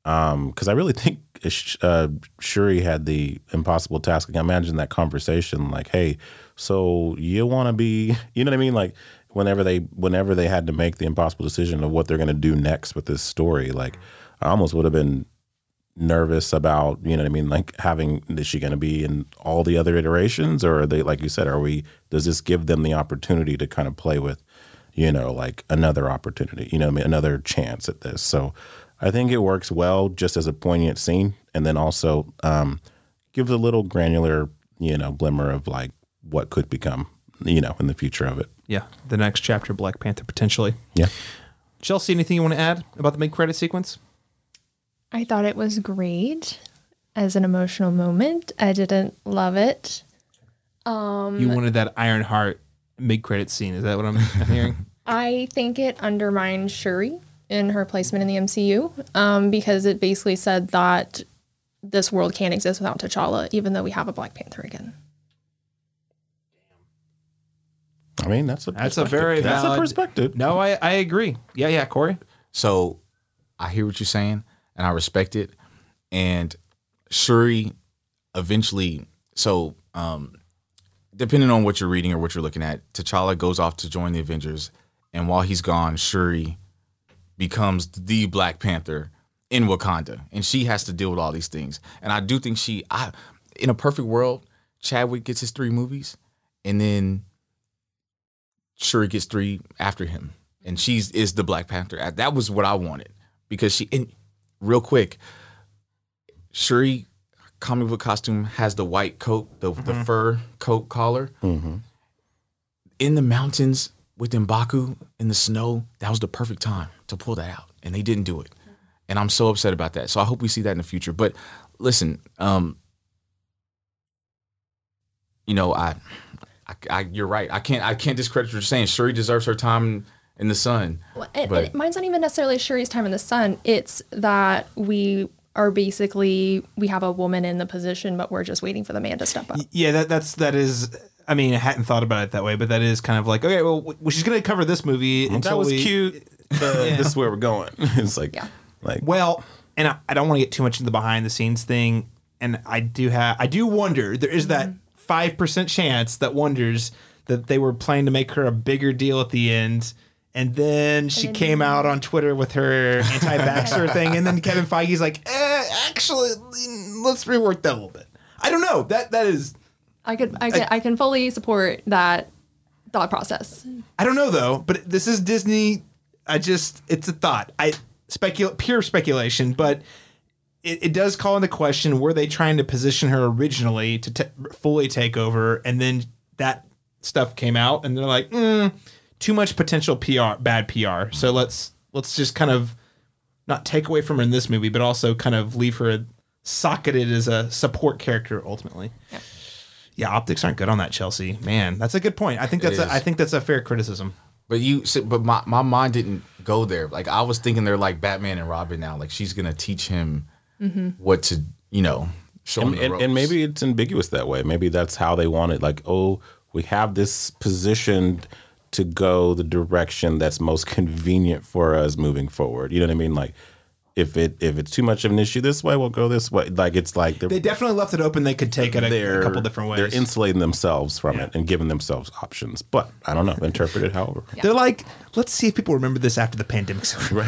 Because I really think uh, Shuri had the impossible task. I imagine that conversation, like, "Hey, so you want to be?" You know what I mean? Like, whenever they whenever they had to make the impossible decision of what they're going to do next with this story, like, I almost would have been nervous about you know what I mean like having is she going to be in all the other iterations or are they like you said are we does this give them the opportunity to kind of play with you know like another opportunity you know I mean another chance at this so I think it works well just as a poignant scene and then also um, gives a little granular you know glimmer of like what could become you know in the future of it Yeah, the next chapter, Black Panther potentially. yeah Chelsea, anything you want to add about the mid credit sequence? I thought it was great as an emotional moment. I didn't love it. Um, you wanted that Iron Heart mid credit scene. Is that what I'm, I'm hearing? I think it undermined Shuri in her placement in the MCU um, because it basically said that this world can't exist without T'Challa, even though we have a Black Panther again. I mean that's a That's a perspective. very that's valid- a perspective no, I, I agree. Yeah, yeah, Korey. So I hear what you're saying and I respect it. And Shuri eventually, so um, depending on what you're reading or what you're looking at, T'Challa goes off to join the Avengers. And while he's gone, Shuri becomes the Black Panther in Wakanda. And she has to deal with all these things. And I do think she, I, in a perfect world, Chadwick gets his three movies and then Shuri gets three after him, and she's is the Black Panther. Uh, That was what I wanted because she. And real quick, Shuri comic book costume has the white coat, the the fur coat collar. In the mountains with M'Baku in the snow, that was the perfect time to pull that out, and they didn't do it. And I'm so upset about that. So I hope we see that in the future. But listen, um, you know, I, I, I, you're right. I can't, I can't discredit what you're saying. Shuri deserves her time in the sun. Well, and, But- and mine's not even necessarily Shuri's time in the sun. It's that we are basically we have a woman in the position, but we're just waiting for the man to step up. Yeah, that that's that is. I mean, I hadn't thought about it that way, but that is kind of like okay. Well, w- she's going to cover this movie until that was we- cute. The, This is where we're going. it's like, Yeah. like Well, and I, I don't want to get too much into the behind the scenes thing, and I do have I do wonder there is that five percent chance that wonders that they were planning to make her a bigger deal at the end. And then she came out on Twitter with her anti-vaxxer thing, and then Kevin Feige's like, eh, "Actually, let's rework that a little bit." I don't know. That that is I could, I can, I can fully support that thought process. I don't know though, but this is Disney. I just it's a thought. I specul pure speculation, but it, it does call into question were they trying to position her originally to t- fully take over, and then that stuff came out, and they're like, mm, too much potential PR, bad PR. So let's let's just kind of not take away from her in this movie, but also kind of leave her socketed as a support character ultimately. Yeah, optics aren't good on that Chelsea. Man, that's a good point. I think that's a. I think that's a fair criticism. But you, but my, my mind didn't go there. Like I was thinking they're like Batman and Robin now. Like she's gonna teach him mm-hmm. what to, you know, show him and, the and, and maybe it's ambiguous that way. Maybe that's how they want it. Like, oh, we have this positioned to go the direction that's most convenient for us moving forward. You know what I mean? Like, if it if it's too much of an issue this way, we'll go this way. Like, it's like they're definitely left it open. They could take it a, a couple different ways. They're insulating themselves from it and giving themselves options. But I don't know. Interpret it however. They're like, let's see if people remember this after the pandemic's over.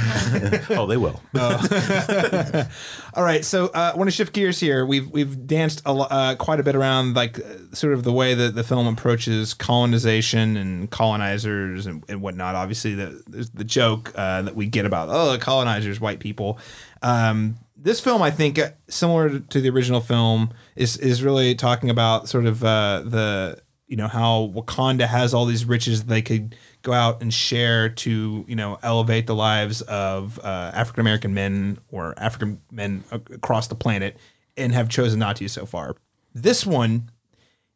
oh, they will. All right, so uh, I want to shift gears here. We've we've danced a, lo- uh, quite a bit around like uh, sort of the way that the film approaches colonization and colonizers and, and whatnot. Obviously, the the joke uh, that we get about oh, the colonizers, white people. Um, this film, I think, uh, similar to the original film, is is really talking about sort of uh, the you know how Wakanda has all these riches they could go out and share to you know elevate the lives of uh, African American men or African men across the planet and have chosen not to so far. This one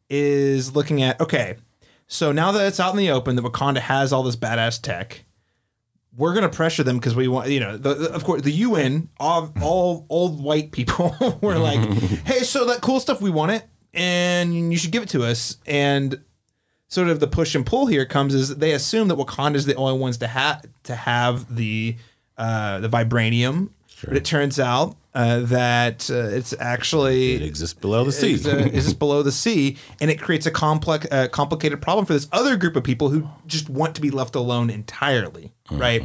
is looking at okay, so now that it's out in the open that Wakanda has all this badass tech, we're gonna pressure them because we want you know the, the- of course the UN all all old white people were like, hey, so that cool stuff we want it and you should give it to us. And sort of the push and pull here comes is they assume that Wakanda is the only ones to have to have the uh, the vibranium, but it turns out uh, that uh, it's actually It exists below the sea. is, uh, is below the sea, and it creates a complex, uh, complicated problem for this other group of people who just want to be left alone entirely, right?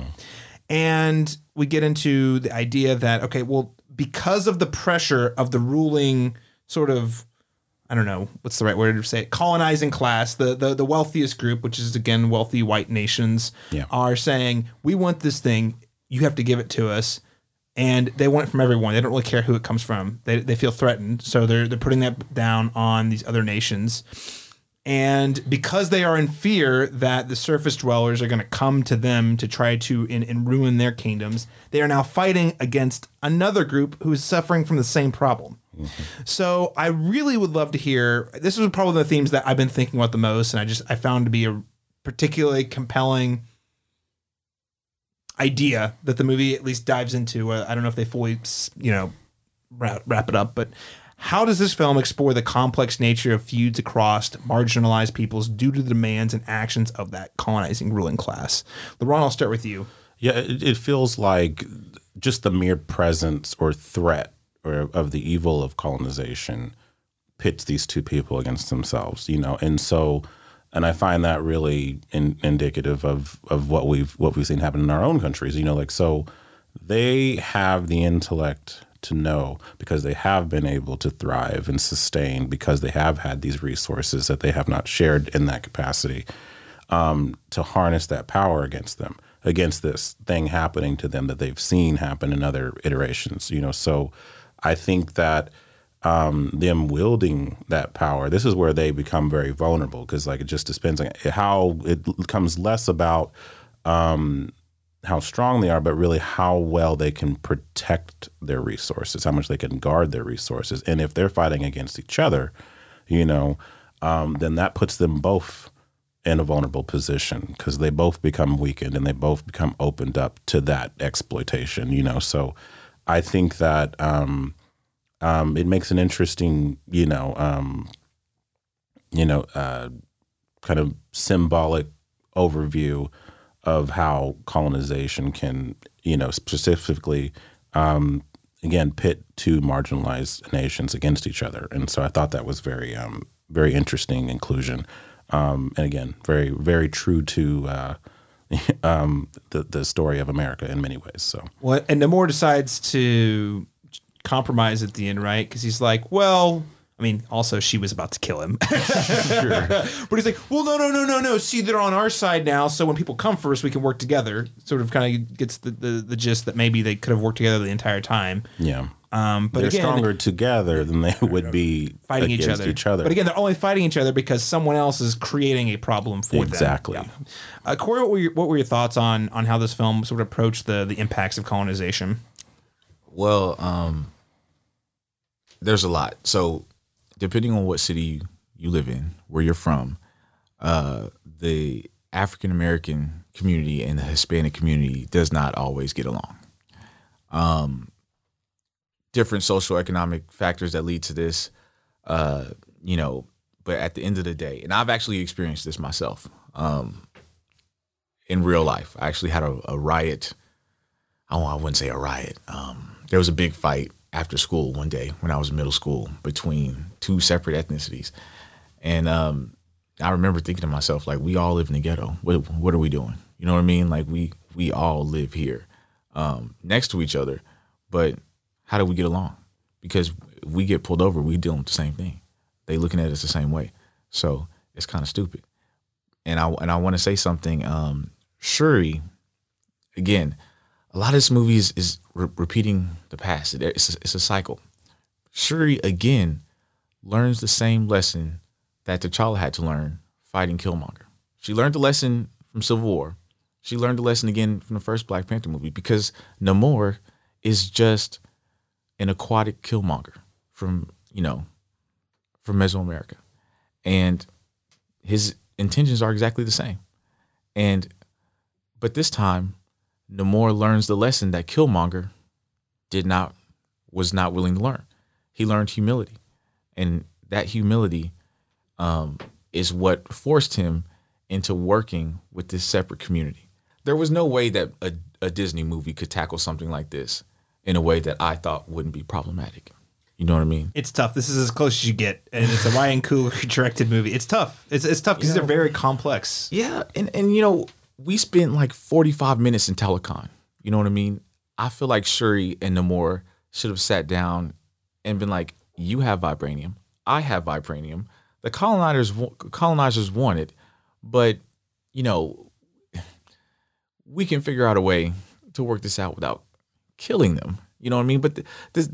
And we get into the idea that okay, well, because of the pressure of the ruling sort of I don't know what's the right word to say it, colonizing class, the, the the wealthiest group, which is again wealthy white nations, Yeah. are saying we want this thing, you have to give it to us, and they want it from everyone. They don't really care who it comes from. They, they feel threatened, so they're they're putting that down on these other nations. And because they are in fear that the surface dwellers are going to come to them to try to and, and ruin their kingdoms, they are now fighting against another group who is suffering from the same problem. Mm-hmm. So I really would love to hear. This was probably the themes that I've been thinking about the most, and I just I found to be a particularly compelling idea that the movie at least dives into. Uh, I don't know if they fully, you know, wrap, wrap it up, but how does this film explore the complex nature of feuds across marginalized peoples due to the demands and actions of that colonizing ruling class? LaRon, I'll start with you. Yeah, it, it feels like just the mere presence or threat or of the evil of colonization pits these two people against themselves, you know, and so, and I find that really in, indicative of of what we've what we've seen happen in our own countries, you know, like so, they have the intellect to know because they have been able to thrive and sustain because they have had these resources that they have not shared in that capacity um, to harness that power against them, against this thing happening to them that they've seen happen in other iterations. You know, so I think that um, them wielding that power, this is where they become very vulnerable because, like, it just depends on how it becomes less about um, how strong they are, but really how well they can protect their resources, how much they can guard their resources, and if they're fighting against each other, you know, um, then that puts them both in a vulnerable position because they both become weakened and they both become opened up to that exploitation. You know, so I think that um, um, it makes an interesting, you know, um, you know, uh, kind of symbolic overview of how colonization can, you know, specifically, um, again, pit two marginalized nations against each other. And so I thought that was very, um, very interesting inclusion. Um, and again, very, very true to uh, um, the, the story of America in many ways. So, Well, and Namor decides to compromise at the end, right? Because he's like, well, I mean, also she was about to kill him. But he's like, well, no, no, no, no, no. See, they're on our side now. So when people come first, we can work together. Sort of kind of gets the, the, the gist that maybe they could have worked together the entire time. yeah. Um, but They're again, stronger together than they would be fighting each other. each other. But again, they're only fighting each other because someone else is creating a problem for Exactly. them. Yeah. Uh, Korey, what were, your, what were your thoughts on on how this film sort of approached the the impacts of colonization? Well, um, there's a lot. So, depending on what city you live in, where you're from, uh, the African American community and the Hispanic community does not always get along. Um, different social economic factors that lead to this, uh, you know. But at the end of the day, and I've actually experienced this myself um, in real life. I actually had a, a riot. Oh, I wouldn't say a riot. Um, there was a big fight after school one day when I was in middle school between two separate ethnicities, and um, I remember thinking to myself, like, we all live in the ghetto. What, what are we doing? You know what I mean? Like, we we all live here, um, next to each other, but how do we get along? Because we get pulled over, we deal with the same thing. They looking at us the same way, so it's kind of stupid. And I and I want to say something. Um, Shuri, again, a lot of this movie is, is re- repeating the past. It's, a, it's a cycle. Shuri again learns the same lesson that T'Challa had to learn fighting Killmonger. She learned the lesson from Civil War. She learned the lesson again from the first Black Panther movie because Namor is just an aquatic Killmonger from you know from Mesoamerica, and his intentions are exactly the same. And but this time, Namor learns the lesson that Killmonger did not was not willing to learn. He learned humility, and that humility um, is what forced him into working with this separate community. There was no way that a, a Disney movie could tackle something like this in a way that I thought wouldn't be problematic. You know what I mean? It's tough. This is as close as you get, and it's a Ryan Coogler directed movie. It's tough. It's it's tough because they're very complex. Yeah, and and you know, we spent like 45 minutes in Talokan. You know what I mean? I feel like Shuri and Namor should have sat down and been like, "You have vibranium. I have vibranium. The colonizers colonizers want it, but you know, we can figure out a way to work this out without killing them. You know what I mean? But th- this,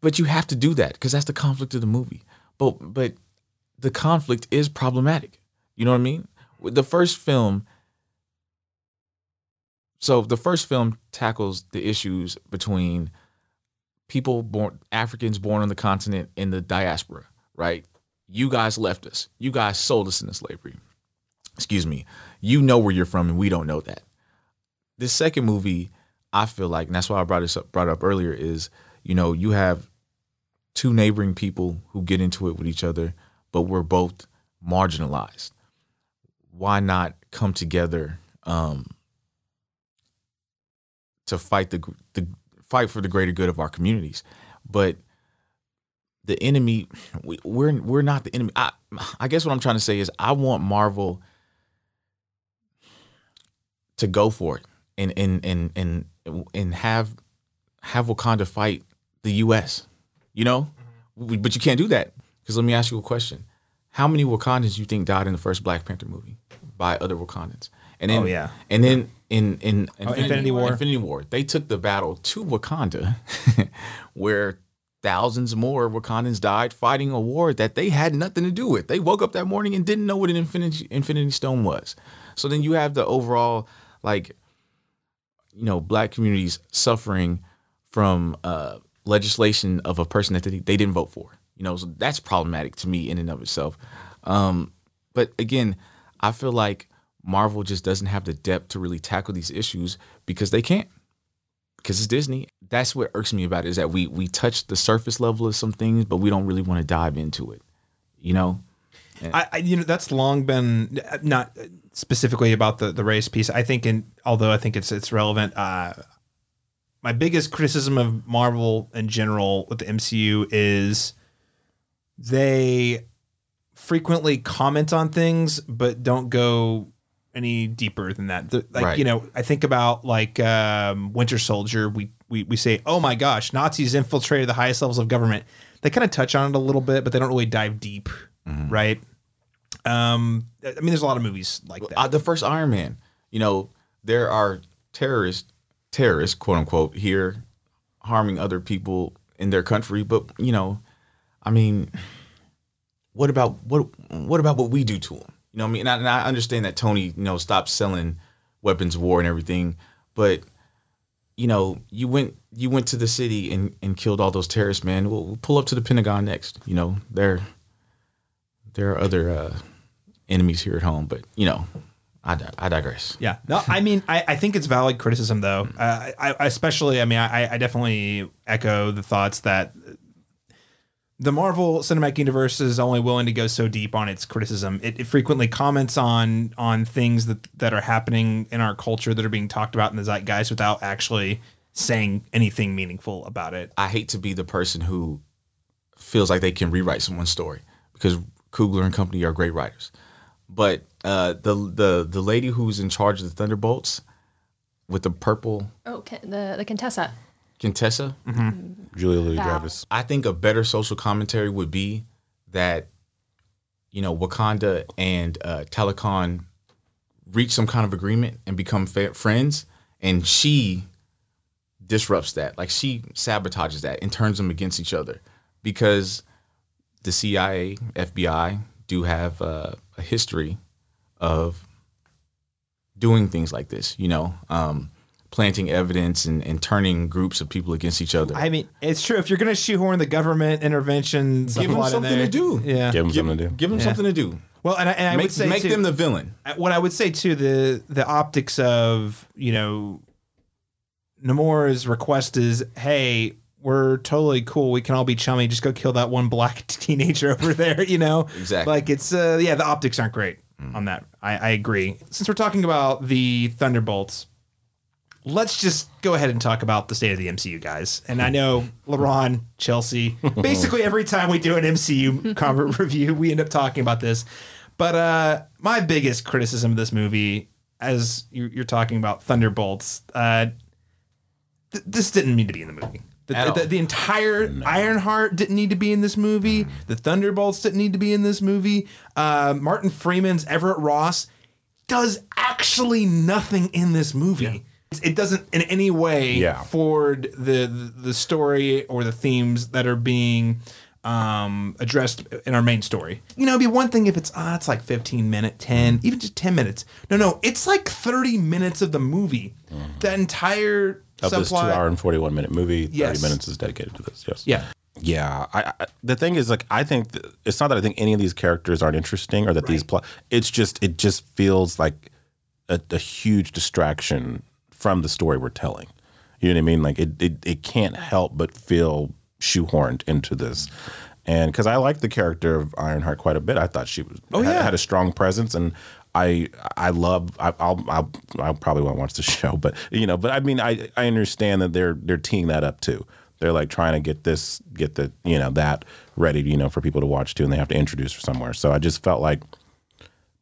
but you have to do that because that's the conflict of the movie. But but the conflict is problematic. You know what I mean? The first film. So the first film tackles the issues between people born Africans born on the continent in the diaspora, right? You guys left us. You guys sold us into slavery. Excuse me. You know where you're from, and we don't know that. This second movie, I feel like, and that's why I brought this up, brought up earlier, is you know you have two neighboring people who get into it with each other, but we're both marginalized. Why not come together um, to fight the the fight for the greater good of our communities? But the enemy, we, we're we're not the enemy. I I guess what I'm trying to say is I want Marvel to go for it and and and and and have have Wakanda fight the U.S. You know, We- but you can't do that because let me ask you a question: How many Wakandans do you think died in the first Black Panther movie by other Wakandans? And then, Oh, yeah. and then in in Infinity War. Infinity War, they took the battle to Wakanda, where thousands more Wakandans died fighting a war that they had nothing to do with. They woke up that morning and didn't know what an Infinity Infinity Stone was. So then you have the overall like you know black communities suffering from uh, legislation of a person that they, they didn't vote for. You know, so that's problematic to me in and of itself. Um, but again, I feel like Marvel just doesn't have the depth to really tackle these issues because they can't. Because it's Disney. That's what irks me about it is that we we touch the surface level of some things, but we don't really want to dive into it. You know? I, I you know that's long been not specifically about the the race piece. I think in although I think it's it's relevant. Uh, my biggest criticism of Marvel in general with the MCU is they frequently comment on things but don't go any deeper than that. The- like Right. you know, I think about like um, Winter Soldier. We we we say, oh my gosh, Nazis infiltrated the highest levels of government. They kind of touch on it a little bit, but they don't really dive deep, right? Um, I mean, there's a lot of movies like that. Uh, the first Iron Man. You know, there are terrorists, terrorists, quote unquote, here harming other people in their country. But you know, I mean, what about what? What about what we do to them? You know, I mean, and I, and I understand that Tony, you know, stopped selling weapons of war and everything, but you know, you went you went to the city and, and killed all those terrorists, man. We'll, we'll pull up to the Pentagon next. You know, there there are other uh, enemies here at home, but you know, I, I digress. Yeah. No, I mean, I, I think it's valid criticism, though. Uh, I, I especially, I mean, I, I definitely echo the thoughts that the Marvel Cinematic Universe is only willing to go so deep on its criticism. It, it frequently comments on on things that that are happening in our culture that are being talked about in the zeitgeist without actually saying anything meaningful about it. I hate to be the person who feels like they can rewrite someone's story because Coogler and company are great writers. But uh, the the the lady who's in charge of the Thunderbolts with the purple Oh, the the Contessa. Contessa, Julia Louis Val. Dreyfus. I think a better social commentary would be that, you know, Wakanda and uh, Talokan reach some kind of agreement and become fa- friends, and she disrupts that. Like she sabotages that and turns them against each other because the CIA, FBI do have uh, a history of doing things like this. You know. Um, planting evidence and, and turning groups of people against each other. I mean, it's true. If you're going to shoehorn the government intervention, Give them something there- to do. Yeah. Give them something to do. give them Yeah. something to do. Well, and I, and I make would say make too- them the villain. what I would say too the the optics of you know Namor's request is hey we're totally cool we can all be chummy just go kill that one black teenager over there you know Exactly. like it's uh yeah the optics aren't great on that I, I agree since we're talking about the Thunderbolts let's just go ahead and talk about the state of the MCU guys and I know LaRon Chelsea basically every time we do an MCU conver- review we end up talking about this but uh, my biggest criticism of this movie, as you- you're talking about Thunderbolts, uh, th- this didn't need to be in the movie. The, the, the entire Ironheart didn't need to be in this movie. The Thunderbolts didn't need to be in this movie. Uh, Martin Freeman's Everett Ross does actually nothing in this movie. It doesn't in any way Yeah. forward the, the the story or the themes that are being um, addressed in our main story. You know, it'd be one thing if it's ah, it's like 15 minute, 10, even just 10 minutes. No, no, it's like 30 minutes of the movie. the entire Of this two hour and 41 minute movie, 30 Yes. minutes is dedicated to this. Yes. yeah. Yeah, I, I the thing is like I think th- it's not that I think any of these characters aren't interesting or that these plot. It's just it just feels like a, a huge distraction from the story we're telling. You know what I mean? Like it it, it can't help but feel shoehorned into this. And because I like the character of Ironheart quite a bit, I thought she was Oh, had, yeah. had a strong presence, and I I love I, I'll, I'll I probably won't watch the show, but you know, but I mean I I understand that they're they're teeing that up too. They're like trying to get this get the you know that ready you know for people to watch too, and they have to introduce her somewhere. So I just felt like,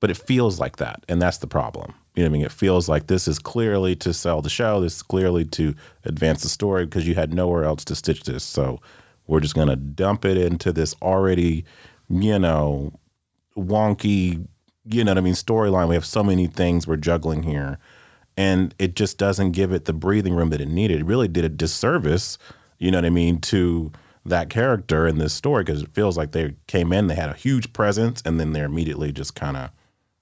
but it feels like that, and that's the problem. You know I mean? It feels like this is clearly to sell the show. This is clearly to advance the story because you had nowhere else to stitch this. So we're just gonna dump it into this already, you know, wonky, you know what I mean, storyline. We have so many things we're juggling here. And it just doesn't give it the breathing room that it needed. It really did a disservice, you know what I mean, to that character in this story because it feels like they came in, they had a huge presence, and then they're immediately just kind of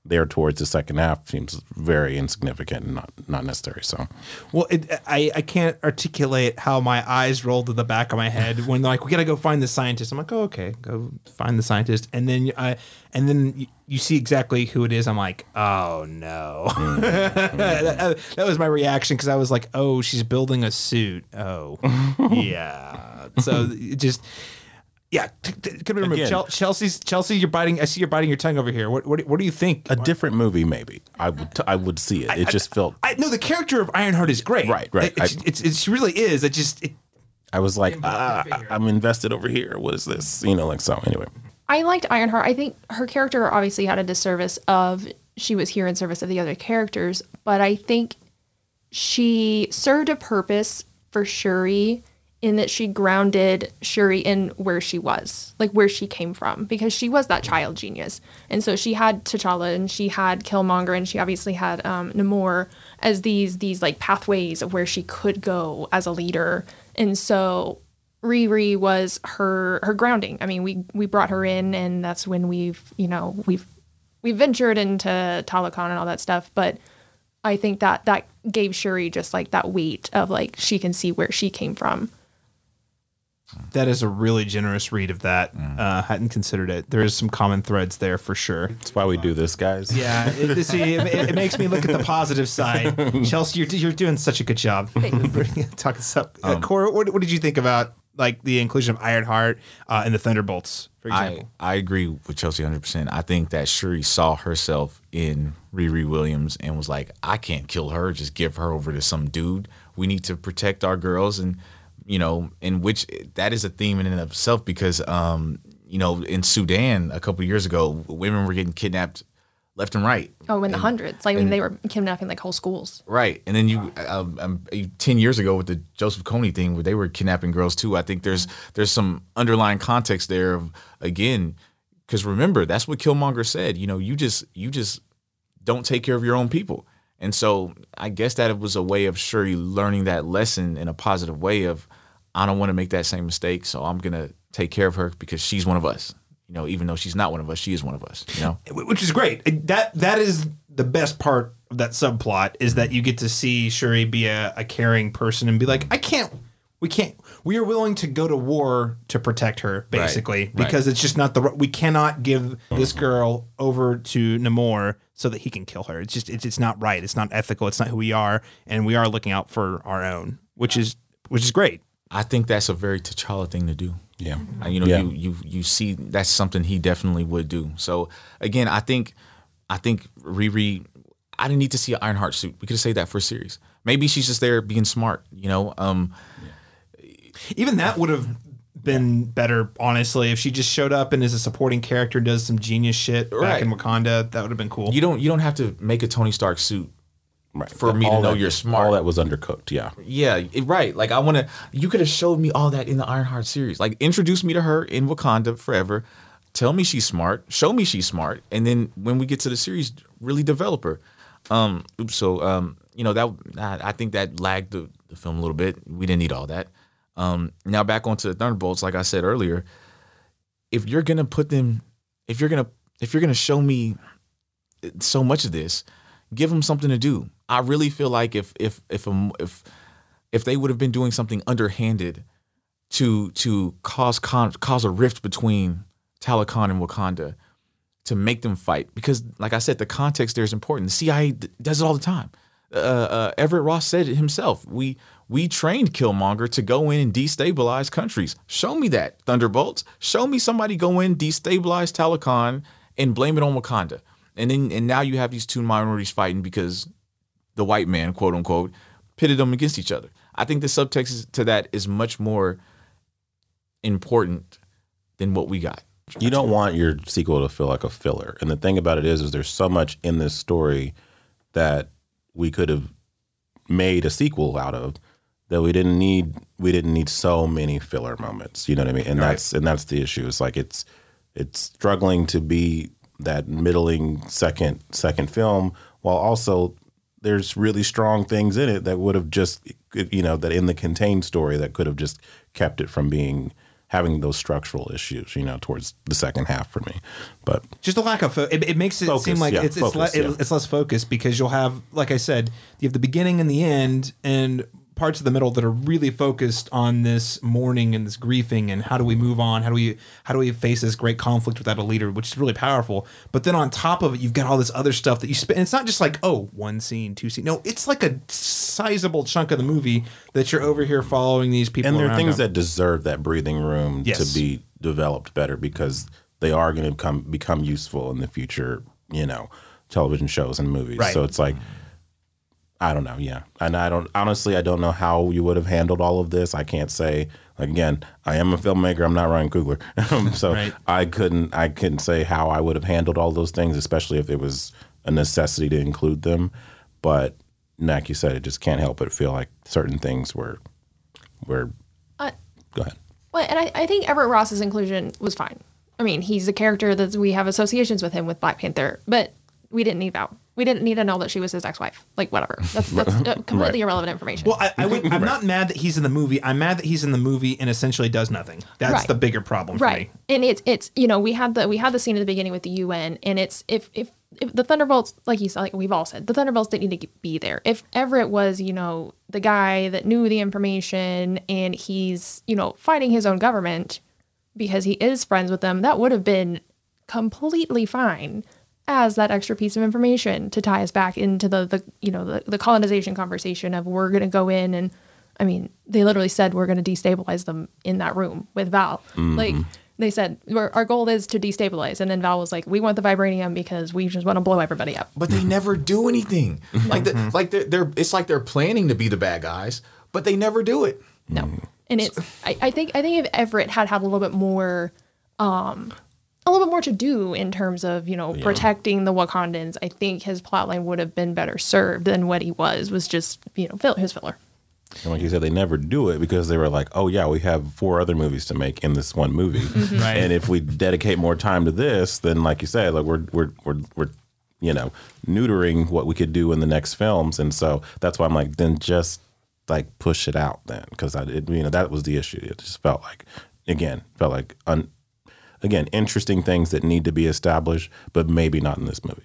there towards the second half seems very insignificant and not not necessary. So Well, it, I I can't articulate how my eyes rolled to the back of my head when they're like, "We gotta go find the scientist." I'm like, "Oh, okay, go find the scientist," and then I and then you, see exactly who it is. I'm like, "Oh no!" that, that was my reaction because I was like, "Oh, she's building a suit." Oh, yeah. So it just. Yeah, t- t- could we remove Again. Chel- Chelsea's Chelsea? You're biting. I see you're biting your tongue over here. What what, what do you think? a different movie, maybe I would t- I would see it. It just felt I no, the character of Ironheart is great. Right, right. It, it's, I- it's, it's, really is. It just it, I was like, ah, I'm invested over here. What is this? You know, like so. Anyway, I liked Ironheart. I think her character obviously had a disservice of she was here in service of the other characters, but I think she served a purpose for Shuri in that she grounded Shuri in where she was, like where she came from, because she was that child genius. And so she had T'Challa and she had Killmonger and she obviously had um, Namor as these these like pathways of where she could go as a leader. And so Riri was her her grounding. I mean, we we brought her in, and that's when we've you know we've we ventured into Talokan and all that stuff. But I think that that gave Shuri just like that weight of like she can see where she came from. That is a really generous read of that. Uh, hadn't considered it. There is some common threads there for sure. that's why we do this, guys. Yeah, it, see, it, it makes me look at the positive side. Chelsea, you're, you're doing such a good job. Talk us up. Uh, Korey, what, what did you think about like the inclusion of Ironheart uh, and the Thunderbolts, for I, example? I agree with Chelsea 100%. I think that Shuri saw herself in Riri Williams and was like, I can't kill her, just give her over to some dude. We need to protect our girls. And, you know, in which that is a theme in and of itself because, um, you know, in Sudan a couple years ago, women were getting kidnapped left and right. Oh, in the hundreds, like when they were kidnapping like whole schools. Right, and then you, um, um, ten years ago with the Joseph Kony thing, where they were kidnapping girls too. I think there's there's some underlying context there of again, because remember that's what Killmonger said. You know, you just you just don't take care of your own people, and so I guess that it was a way of Shuri learning that lesson in a positive way of I don't want to make that same mistake, so I'm gonna take care of her because she's one of us. You know, even though she's not one of us, she is one of us. You know. which is great. That that is the best part of that subplot is that you get to see Shuri be a, a caring person and be like, I can't, we can't, we are willing to go to war to protect her, basically, right. because it's just not the we cannot give this girl over to Namor so that he can kill her. It's just it's it's not right. It's not ethical. It's not who we are, and we are looking out for our own, which is which is great. I think that's a very T'Challa thing to do. Yeah. Uh, you know, Yeah. you you you see that's something he definitely would do. So again, I think I think Riri. I didn't need to see an Ironheart suit. We could have saved that for a series. Maybe she's just there being smart. You know, um, Even that would have been better, honestly, if she just showed up and is a supporting character, does some genius shit back Right. in Wakanda. That would have been cool. you don't you don't have to make a Tony Stark suit Right. for me to know that- you're smart. All that was undercooked. Yeah. Yeah, it- right. Like I want to. You could have showed me all that in the Ironheart series. Like introduce me to her in Wakanda forever. Tell me she's smart. Show me she's smart, and then when we get to the series, really develop her. Um, oops, so um, you know that I I think that lagged the, the film a little bit. We didn't need all that. Um, now back onto the Thunderbolts. Like I said earlier, if you're gonna put them, if you're gonna if you're gonna show me so much of this, give them something to do. I really feel like if if if if if they would have been doing something underhanded to to cause con, cause a rift between Talokan and Wakanda to make them fight because like I said the context there is important. The CIA d- does it all the time. Uh, uh, Everett Ross said it himself. We we trained Killmonger to go in and destabilize countries. Show me that Thunderbolts. Show me somebody go in, destabilize Talokan, and blame it on Wakanda. And then and now you have these two minorities fighting because the white man, quote unquote, pitted them against each other. I think the subtext to that is much more important than what we got. You don't want your sequel to feel like a filler. And the thing about it is, is there's so much in this story that we could have made a sequel out of that we didn't need. We didn't need so many filler moments. You know what I mean? And that's and that's the issue. It's like it's it's struggling to be that middling second second film while also there's really strong things in it that would have just you know that in the contained story that could have just kept it from being having those structural issues you know towards the second half for me but just a lack of fo- it, it makes it Focus, seem like yeah, it's it's, focus, le- yeah. it's less focused because you'll have like I said you have the beginning and the end and parts of the middle that are really focused on this mourning and this grieving and how do we move on how do we how do we face this great conflict without a leader which is really powerful but then on top of it you've got all this other stuff that you spend it's not just like oh one scene two scene no it's like a sizable chunk of the movie that you're over here following these people and there are things them. that deserve that breathing room Yes. to be developed better because they are going to become become useful in the future you know television shows and movies Right. so it's like i don't know yeah. And i don't honestly i don't know how you would have handled all of this. I can't say like again i am a filmmaker i'm not ryan coogler. Um, so Right. i couldn't i couldn't say how i would have handled all those things especially if it was a necessity to include them. But like you said it just can't help but feel like certain things were were Uh, go ahead. Well, and I, I think Everett Ross's inclusion was fine. I mean, he's a character that we have associations with him with Black Panther, but we didn't need that. We didn't need to know that she was his ex-wife. Like, whatever. That's, that's uh, completely irrelevant information. Well, I, I would, I'm not mad that he's in the movie. I'm mad that he's in the movie and essentially does nothing. That's Right. the bigger problem for right me. and it's it's you know we had the we had the scene at the beginning with the un and it's if if, if the thunderbolts like you said like we've all said the thunderbolts didn't need to be there if everett was you know the guy that knew the information and he's you know fighting his own government because he is friends with them that would have been completely fine as that extra piece of information to tie us back into the the you know the, the colonization conversation of we're going to go in and I mean they literally said we're going to destabilize them in that room with Val. Mm-hmm. Like they said "We're- our goal is to destabilize. And then Val was like we want the vibranium because we just want to blow everybody up. But they never do anything. Like the, mm-hmm. like they're, they're it's like they're planning to be the bad guys, but they never do it. No, mm-hmm. and it's I, I think I think if Everett had had a little bit more, um, a little bit more to do in terms of you know protecting the Wakandans, I think his plotline would have been better served than what he was. Was just you know fill, his filler. And like you said, they never do it because they were like, "Oh yeah, we have four other movies to make in this one movie, Right. and if we dedicate more time to this, then like you said, like we're we're we're we're you know neutering what we could do in the next films." And so that's why I'm like, then just like push it out then, because I it, you know that was the issue. It just felt like again felt like un, again interesting things that need to be established, but maybe not in this movie.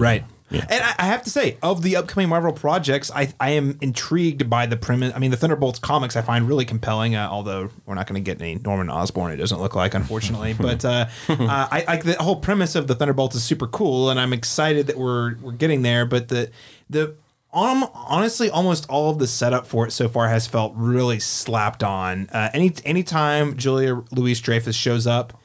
know? Right. Yeah. And I, have to say, of the upcoming Marvel projects, I, I am intrigued by the premise. I mean, the Thunderbolts comics I find really compelling, uh, although we're not going to get any Norman Osborn, it doesn't look like, unfortunately. but uh, uh, I, I, the whole premise of the Thunderbolts is super cool, and I'm excited that we're, we're getting there. But the, the, um, honestly, almost all of the setup for it so far has felt really slapped on. Uh, any anytime Julia Louise Dreyfus shows up,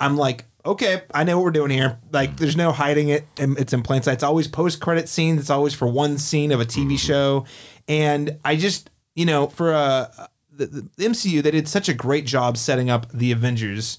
I'm like, okay, I know what we're doing here. Like, there's no hiding it. and It's in plain sight. It's always post credit scenes. It's always for one scene of a TV show. And I just, you know, for uh, the, the MCU, they did such a great job setting up the Avengers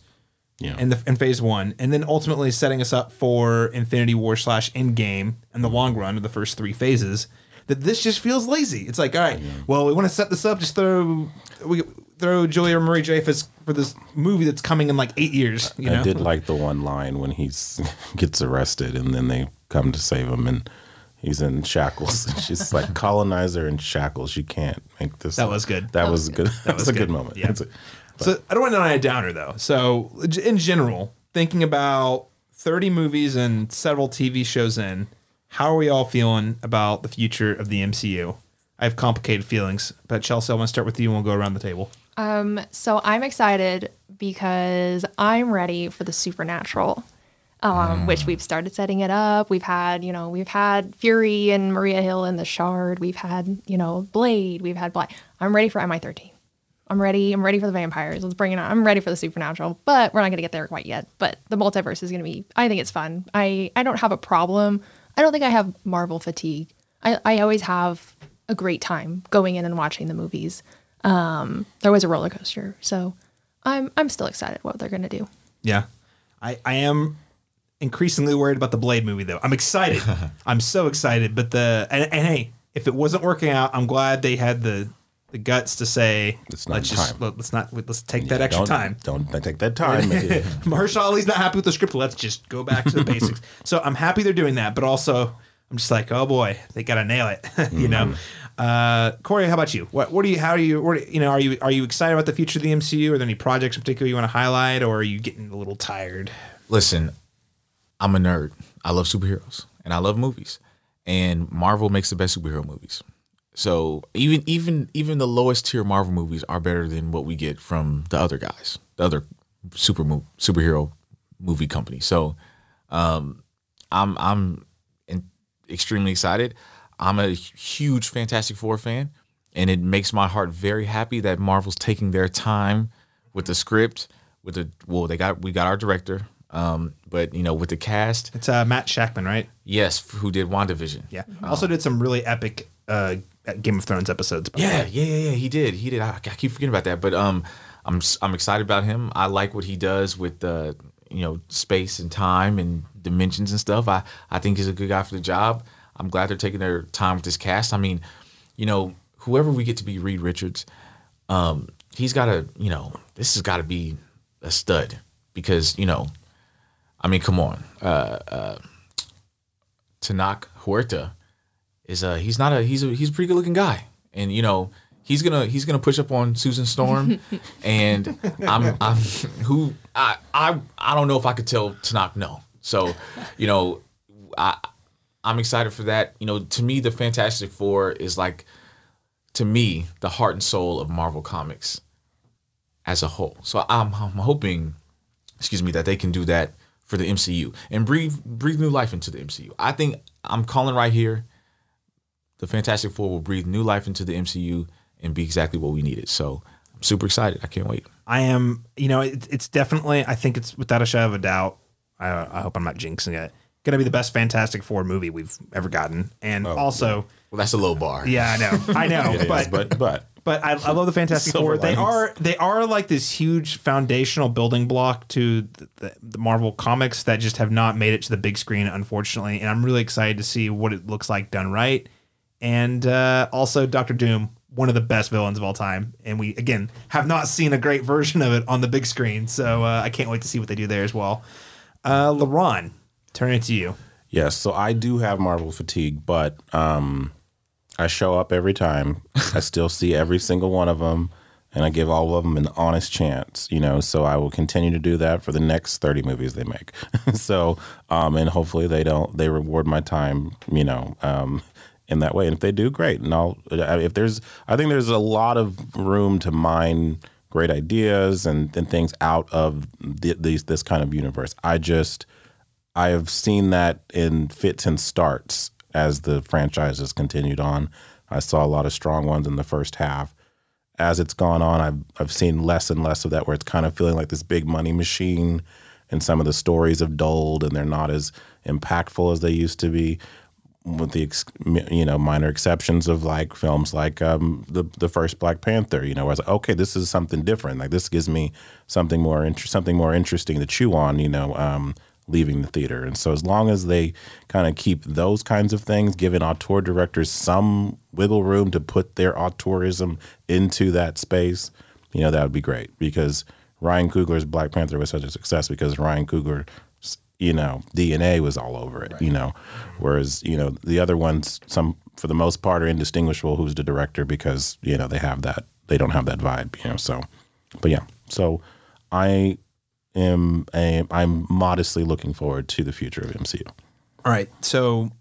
Yeah. in the in phase one, and then ultimately setting us up for Infinity War slash Endgame in the long run of the first three phases. That this just feels lazy. It's like, all right, well, we want to set this up. Just throw we throw Julia Marie Dreyfus for this movie that's coming in like eight years. You know, I did like the one line when he gets arrested and then they come to save him and he's in shackles. And she's like colonizer in shackles. You can't make this. That was good. That, was good. That was, a good, good. moment. Yeah. A- So I don't want to deny a downer though. So in general, thinking about 30 movies and several TV shows in, how are we all feeling about the future of the MCU? I have complicated feelings, but Chelsea, I want to start with you and we'll go around the table. Um, so I'm excited because I'm ready for the supernatural, um, which we've started setting it up. We've had, you know, we've had Fury and Maria Hill and the Shard. We've had, you know, Blade. We've had Black. I'm ready for MI13. I'm ready. I'm ready for the vampires. Let's bring it on. I'm ready for the supernatural, but we're not going to get there quite yet. But the multiverse is going to be. I think it's fun. I I don't have a problem. I don't think I have Marvel fatigue. I I always have a great time going in and watching the movies. Um, there was a roller coaster, so I'm I'm still excited what they're going to do. Yeah. I, I am increasingly worried about the Blade movie though. I'm excited. I'm so excited. But the and, and hey, if it wasn't working out, I'm glad they had the the guts to say It's not let's just time. let, let's not let's take that extra don't, time. Don't take that time. Mahershala Ali's not happy with the script. Let's just go back to the basics. So I'm happy they're doing that, but also I'm just like, oh boy, they gotta nail it. you know. Uh, Korey, how about you? What what do you how are you what, you know are you are you excited about the future of the MCU? Are there any projects in particular you want to highlight, or are you getting a little tired? Listen, I'm a nerd. I love superheroes and I love movies. And Marvel makes the best superhero movies. So even even even the lowest tier Marvel movies are better than what we get from the other guys, the other super mo- superhero movie companies. So um, I'm I'm in, extremely excited. I'm a huge Fantastic Four fan, and it makes my heart very happy that Marvel's taking their time with the script. With the well, they got we got our director, um, but you know with the cast, It's uh, Matt Shakman, right? yes, who did WandaVision? Yeah. Also did some really epic uh, Game of Thrones episodes. Yeah, yeah, yeah, yeah. He did. He did. I, I keep forgetting about that, but um, I'm I'm excited about him. I like what he does with uh, you know, space and time and dimensions and stuff. I I think he's a good guy for the job. I'm glad they're taking their time with this cast. I mean, you know, whoever we get to be Reed Richards, um, he's got to, you know, this has got to be a stud because you know, I mean, come on, uh, uh, Tenoch Huerta is a he's not a he's a he's a pretty good looking guy, and you know he's gonna he's gonna push up on Susan Storm, and I'm I'm who I I I don't know if I could tell Tenoch no. So, you know, I I'm excited for that. You know, to me, the Fantastic Four is like to me the heart and soul of Marvel Comics as a whole. So I'm I'm hoping, excuse me, that they can do that for the MCU and breathe breathe new life into the MCU. I think I'm calling right here. The Fantastic Four will breathe new life into the MCU and be exactly what we needed. So I'm super excited. I can't wait. I am, you know, it, it's definitely, I think it's without a shadow of a doubt. I, I hope I'm not jinxing it. Going to be the best Fantastic Four movie we've ever gotten. And also, Well, that's a low bar. yeah, I know, I know, It is, but, but but but I, I love the Fantastic Four. They are they are like this huge foundational building block to the, the, the Marvel comics that just have not made it to the big screen, unfortunately. And I'm really excited to see what it looks like done right. And uh, also, Doctor Doom, one of the best villains of all time, and we again have not seen a great version of it on the big screen. So uh, I can't wait to see what they do there as well. Uh, LaRon, turn it to you. Yes, so I do have Marvel fatigue, but um, I show up every time. I still see every single one of them, and I give all of them an honest chance. You know, so I will continue to do that for the next thirty movies they make. so, um, and hopefully they don't they reward my time. You know, um, in that way, and if they do, great. And I'll if there's I think there's a lot of room to mine great ideas and, and things out of the, these this kind of universe. I just I have seen that in fits and starts as the franchise has continued on. I saw a lot of strong ones in the first half. As it's gone on, I've I've seen less and less of that, where it's kind of feeling like this big money machine, and some of the stories have dulled, and they're not as impactful as they used to be. with the you know minor exceptions of like films like um, the the first Black Panther. You know, where I was like, okay, this is something different. Like this gives me something more inter- something more interesting to chew on. You know. Um, leaving the theater and so as long as they kind of keep those kinds of things giving auteur directors some wiggle room to put their auteurism into that space you know that would be great because Ryan Coogler's Black Panther was such a success because Ryan Coogler, you know, DNA was all over it, you know, whereas you know the other ones, some for the most part, are indistinguishable. Who's the director because you know they have that they don't have that vibe, you know. So, but yeah, so I am a, I'm modestly looking forward to the future of MCU. All right. So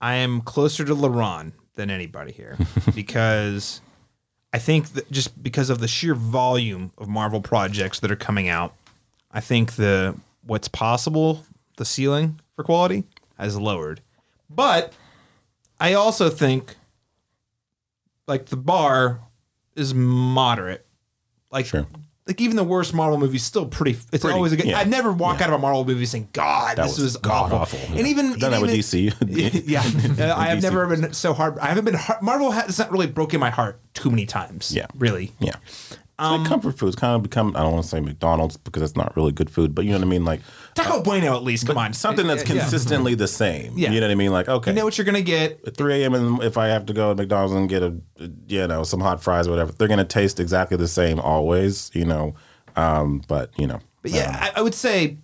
I am closer to LaRon than anybody here because I think that just because of the sheer volume of Marvel projects that are coming out, I think the what's possible, the ceiling for quality has lowered. But I also think like the bar is moderate. Like Sure. Like even the worst Marvel movie is still pretty. It's Pretty, always a good. yeah. I never walk out of a Marvel movie saying, "God, That this was was, god awful." awful. And even I've done that and with even- DC. yeah, Uh, I have DC never been so hard. I haven't been hard, Marvel has not really broken my heart too many times. Yeah. really. Yeah. It's like um, comfort foods kind of become I don't want to say McDonald's because it's not really good food, but you know what I mean? Like Taco uh, Bueno, at least. Come on, something that's Yeah. consistently the same. Yeah. You know what I mean? Like, okay. You know what you're gonna get. at 3 a.m. and if I have to go to McDonald's and get a, you know, some hot fries or whatever, they're going to taste exactly the same always, you know. Um, but, you know. But yeah, um, I, I would say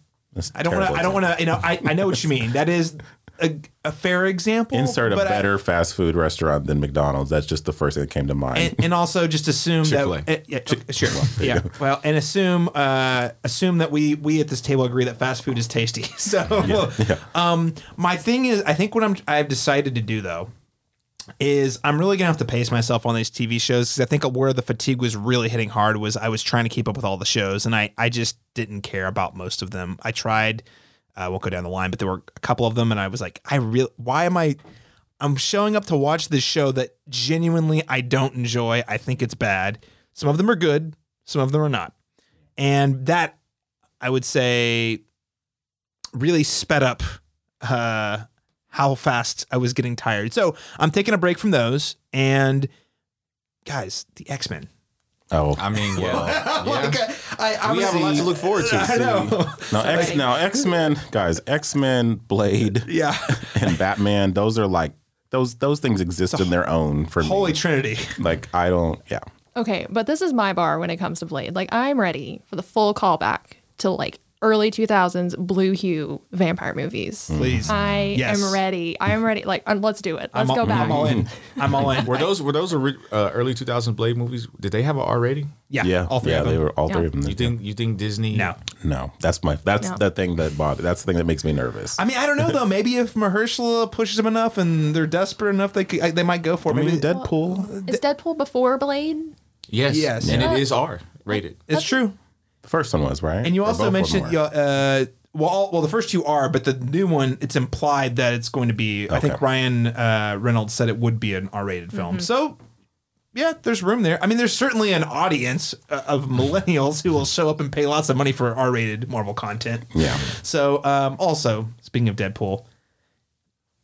I don't want to. I don't want to. You know, I, I know what you mean. That is a, a fair example. Insert a but I- better fast food restaurant than McDonald's. That's just the first thing that came to mind. and, and also just assume Chick-fil-A. that uh, yeah, okay, sure yeah well and assume uh, assume that we we at this table agree that fast food is tasty so um my thing is I think what I'm I've decided to do though is I'm really gonna have to pace myself on these TV shows because I think where the fatigue was really hitting hard was I was trying to keep up with all the shows and I I just didn't care about most of them. I tried, I won't go down the line, but there were a couple of them and I was like, I real why am I I'm showing up to watch this show that genuinely I don't enjoy. I think it's bad. Some of them are good, some of them are not. And that I would say really sped up uh how fast I was getting tired. So I'm taking a break from those and guys, the X-Men. Oh, I mean, yeah. Like. I, I We was have a lot to look forward to. I know. now, X, now X-Men, guys, X-Men, Blade, Yeah. and Batman, those are like, those those things exist in their own for Holy me. Trinity. Like, I don't, yeah. Okay, but this is my bar when it comes to Blade. Like I'm ready for the full callback to like early 2000s blue hue vampire movies. Please. I Yes. am ready. I am ready. Like um, let's do it. Let's all, go back. I'm all in. I'm all in. Were those were those uh, early 2000s Blade movies? Did they have an R rating? yeah, Yeah, all three yeah, of them. they were all three of them. You think you think Disney? no. No, that's my that's No. the thing that bothers. That's the thing that makes me nervous. I mean, I don't know though. Maybe if Mahershala pushes them enough and they're desperate enough, they could, they might go for it. I mean, Maybe Deadpool, Is Deadpool before Blade? Yes. Yes. And Yeah. it is R rated. it's true. The first one was right, And you also mentioned, them you were? know, uh, well, all, well, the first two are, but the new one, it's implied that it's going to be. I think Okay. Ryan uh, Reynolds said it would be an R-rated film. So, yeah, there's room there. I mean, there's certainly an audience uh, of millennials who will show up and pay lots of money for R-rated Marvel content. yeah. So, um, also speaking of Deadpool,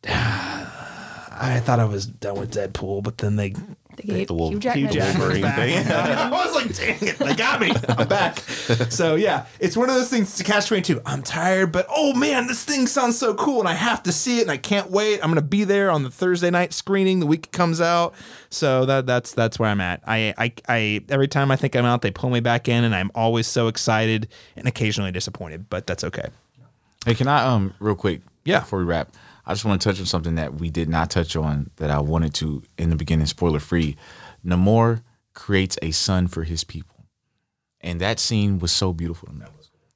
I thought I was done with Deadpool, but then they They gave the little Hugh Jackman. Hugh Jackman. Wolverine's back. thing. I was like, dang it, they got me. I'm back. So yeah, it's one of those things to catch 22. I'm tired, but oh man, this thing sounds so cool and I have to see it and I can't wait. I'm gonna be there on the Thursday night screening the week it comes out. So that that's that's where I'm at. I I, I every time I think I'm out, they pull me back in and I'm always so excited and occasionally disappointed, but that's okay. Hey, can I um real quick? Yeah. Before we wrap, I just want to touch on something that we did not touch on that I wanted to in the beginning. Spoiler free. Namor creates a son for his people, and that scene was so beautiful to me.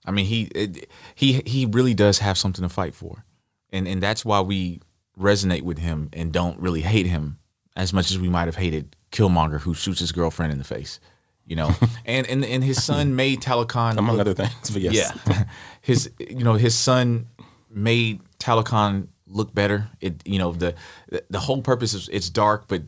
I mean, he it, he he really does have something to fight for, and and that's why we resonate with him and don't really hate him as much as we might have hated Killmonger, who shoots his girlfriend in the face. You know, and and and his son made Talokan among look- other things. But yes, yeah, his you know his son made Talokan look better. It you know the the whole purpose is it's dark, but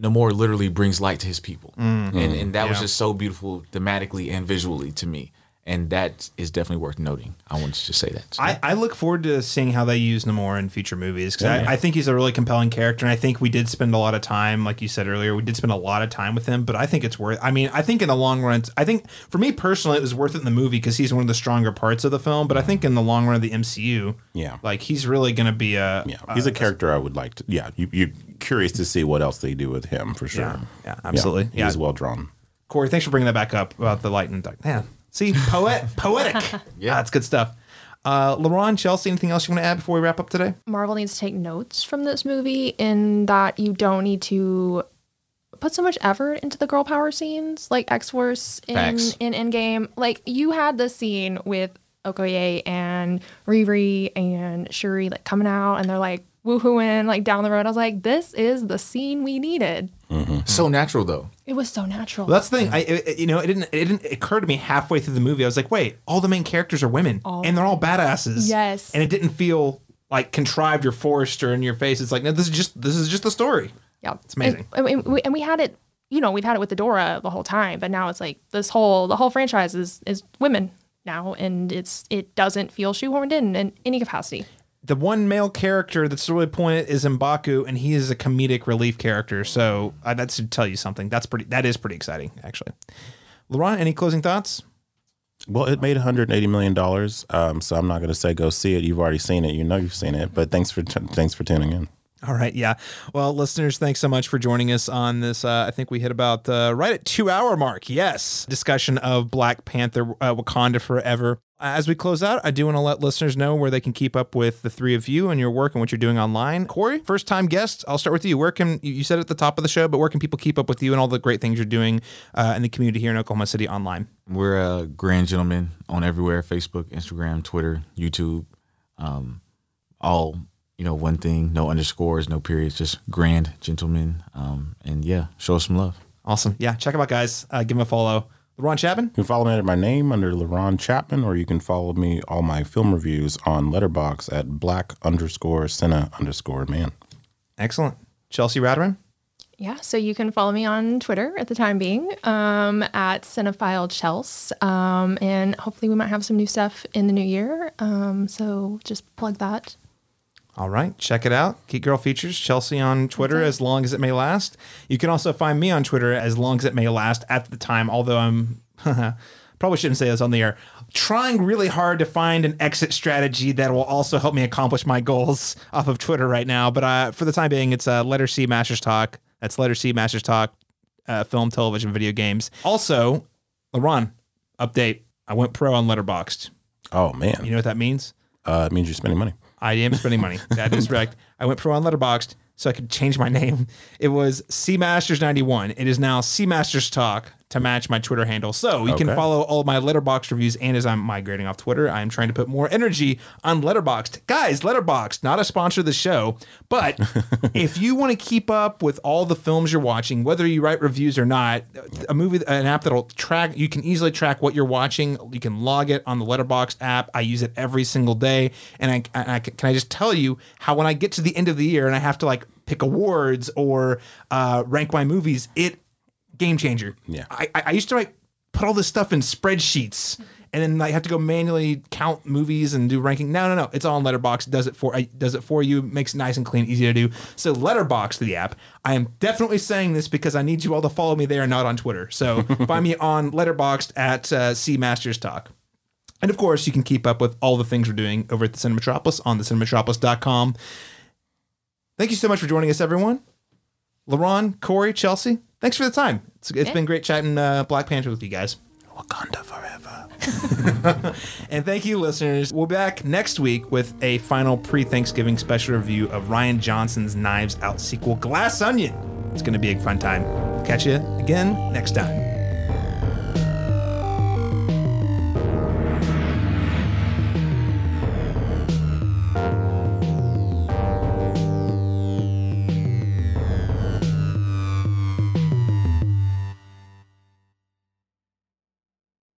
Namor literally brings light to his people, mm. and and that was just so beautiful thematically and visually to me. And that is definitely worth noting. I wanted to just say that. So, I, I look forward to seeing how they use Namor in future movies because I, I think he's a really compelling character, and I think we did spend a lot of time, like you said earlier, we did spend a lot of time with him. But I think it's worth. I mean, I think in the long run, I think for me personally, it was worth it in the movie because he's one of the stronger parts of the film. But I think in the long run of the MCU, Yeah. like he's really going to be a Yeah, he's a character I would like to. Yeah, you, you're curious to see what else they do with him for sure. Yeah, yeah, absolutely. Yeah, Yeah. he's well drawn. Korey, thanks for bringing that back up about the light and dark. Man, see, poet, poetic. yeah, that's good stuff. Uh, LaRon, Chelsea, anything else you want to add before we wrap up today? Marvel needs to take notes from this movie in that you don't need to put so much effort into the girl power scenes like X Force in Facts. in Endgame. Like you had the scene with Okoye and Riri and Shuri like coming out and they're like woohooing like down the road. I was like, this is the scene we needed. Mm-hmm. so natural though. It was so natural. Well, that's the thing. I, it, you know, it didn't, it didn't occur to me halfway through the movie. I was like, wait, all the main characters are women, and they're all badasses. Yes. and it didn't feel like contrived or forced or in your face. It's like, no, this is just, this is just the story. Yeah, It's amazing. And, and we, and we had it, you know, we've had it with Adora the whole time, but now it's like this whole the whole franchise is is women now, and it's it doesn't feel shoehorned in in any capacity. The one male character that's really pointed is M'Baku, and he is a comedic relief character. So uh, that should tell you something. That's pretty. That is pretty exciting, actually. LaRon, any closing thoughts? Well, it made 180 million dollars, um, so I'm not going to say go see it. You've already seen it. You know you've seen it. But thanks for t- thanks for tuning in. All right, yeah. Well, listeners, thanks so much for joining us on this. Uh, I think we hit about uh, right at two hour mark. Yes, discussion of Black Panther, uh, Wakanda Forever. As we close out, I do want to let listeners know where they can keep up with the three of you and your work and what you're doing online. Korey, first time guest. I'll start with you. Where can you said at the top of the show, but where can people keep up with you and all the great things you're doing uh, in the community here in Oklahoma City online? We're a grand gentleman on everywhere: Facebook, Instagram, Twitter, YouTube. Um, all you know, one thing: no underscores, no periods, just grand gentleman. Um, and yeah, show us some love. Awesome. Yeah, check him out, guys. Uh, give him a follow. Ron Chapman. You can follow me under my name under LaRon Chapman, or you can follow me all my film reviews on Letterboxd at black underscore Senna underscore man. Excellent. Chelsea Ratterman. Yeah, so you can follow me on Twitter at the time being um, at Cinephile Chels, um, and hopefully we might have some new stuff in the new year. Um, so just plug that. All right, check it out. Geek Girl Features, Chelsea on Twitter as long as it may last. You can also find me on Twitter as long as it may last at the time, although I'm probably shouldn't say this on the air. Trying really hard to find an exit strategy that will also help me accomplish my goals off of Twitter right now. But uh, for the time being, it's uh, letter C Masters Talk. That's letter C Masters Talk, uh, film, television, video games. Also, LaRon, update. I went pro on Letterboxd. Oh man, You know what that means? uh, it means you're spending money. I am spending money. That is correct. I went pro on Letterboxd so I could change my name. It was C Masters 91. It is now C Masters Talk to match my Twitter handle. So you can follow all my Letterboxd reviews. And as I'm migrating off Twitter, I am trying to put more energy on Letterboxd. Guys, Letterboxd, not a sponsor of the show, but if you want to keep up with all the films you're watching, whether you write reviews or not, a movie, an app that'll track, you can easily track what you're watching. You can log it on the Letterboxd app. I use it every single day. And I, and I can I just tell you how when I get to the end of the year and I have to like pick awards or uh, rank my movies, it game changer. Yeah. I, I I used to like put all this stuff in spreadsheets and then I have to go manually count movies and do ranking. No, no, no. It's all in Letterboxd. Does it for does it for you. Makes it nice and clean, easy to do. So Letterboxd the app. I am definitely saying this because I need you all to follow me there, not on Twitter. So find me on Letterboxd at uh, C Masters Talk. And of course, you can keep up with all the things we're doing over at the Cinematropolis on the cinematropolis.com. Thank you so much for joining us, everyone. LaRon, Korey, Chelsea, thanks for the time. It's, it's Yeah. been great chatting uh, Black Panther with you guys. Wakanda forever. And thank you, listeners. We'll be back next week with a final pre Thanksgiving special review of Rian Johnson's Knives Out sequel, Glass Onion. It's going to be a fun time. Catch you again next time.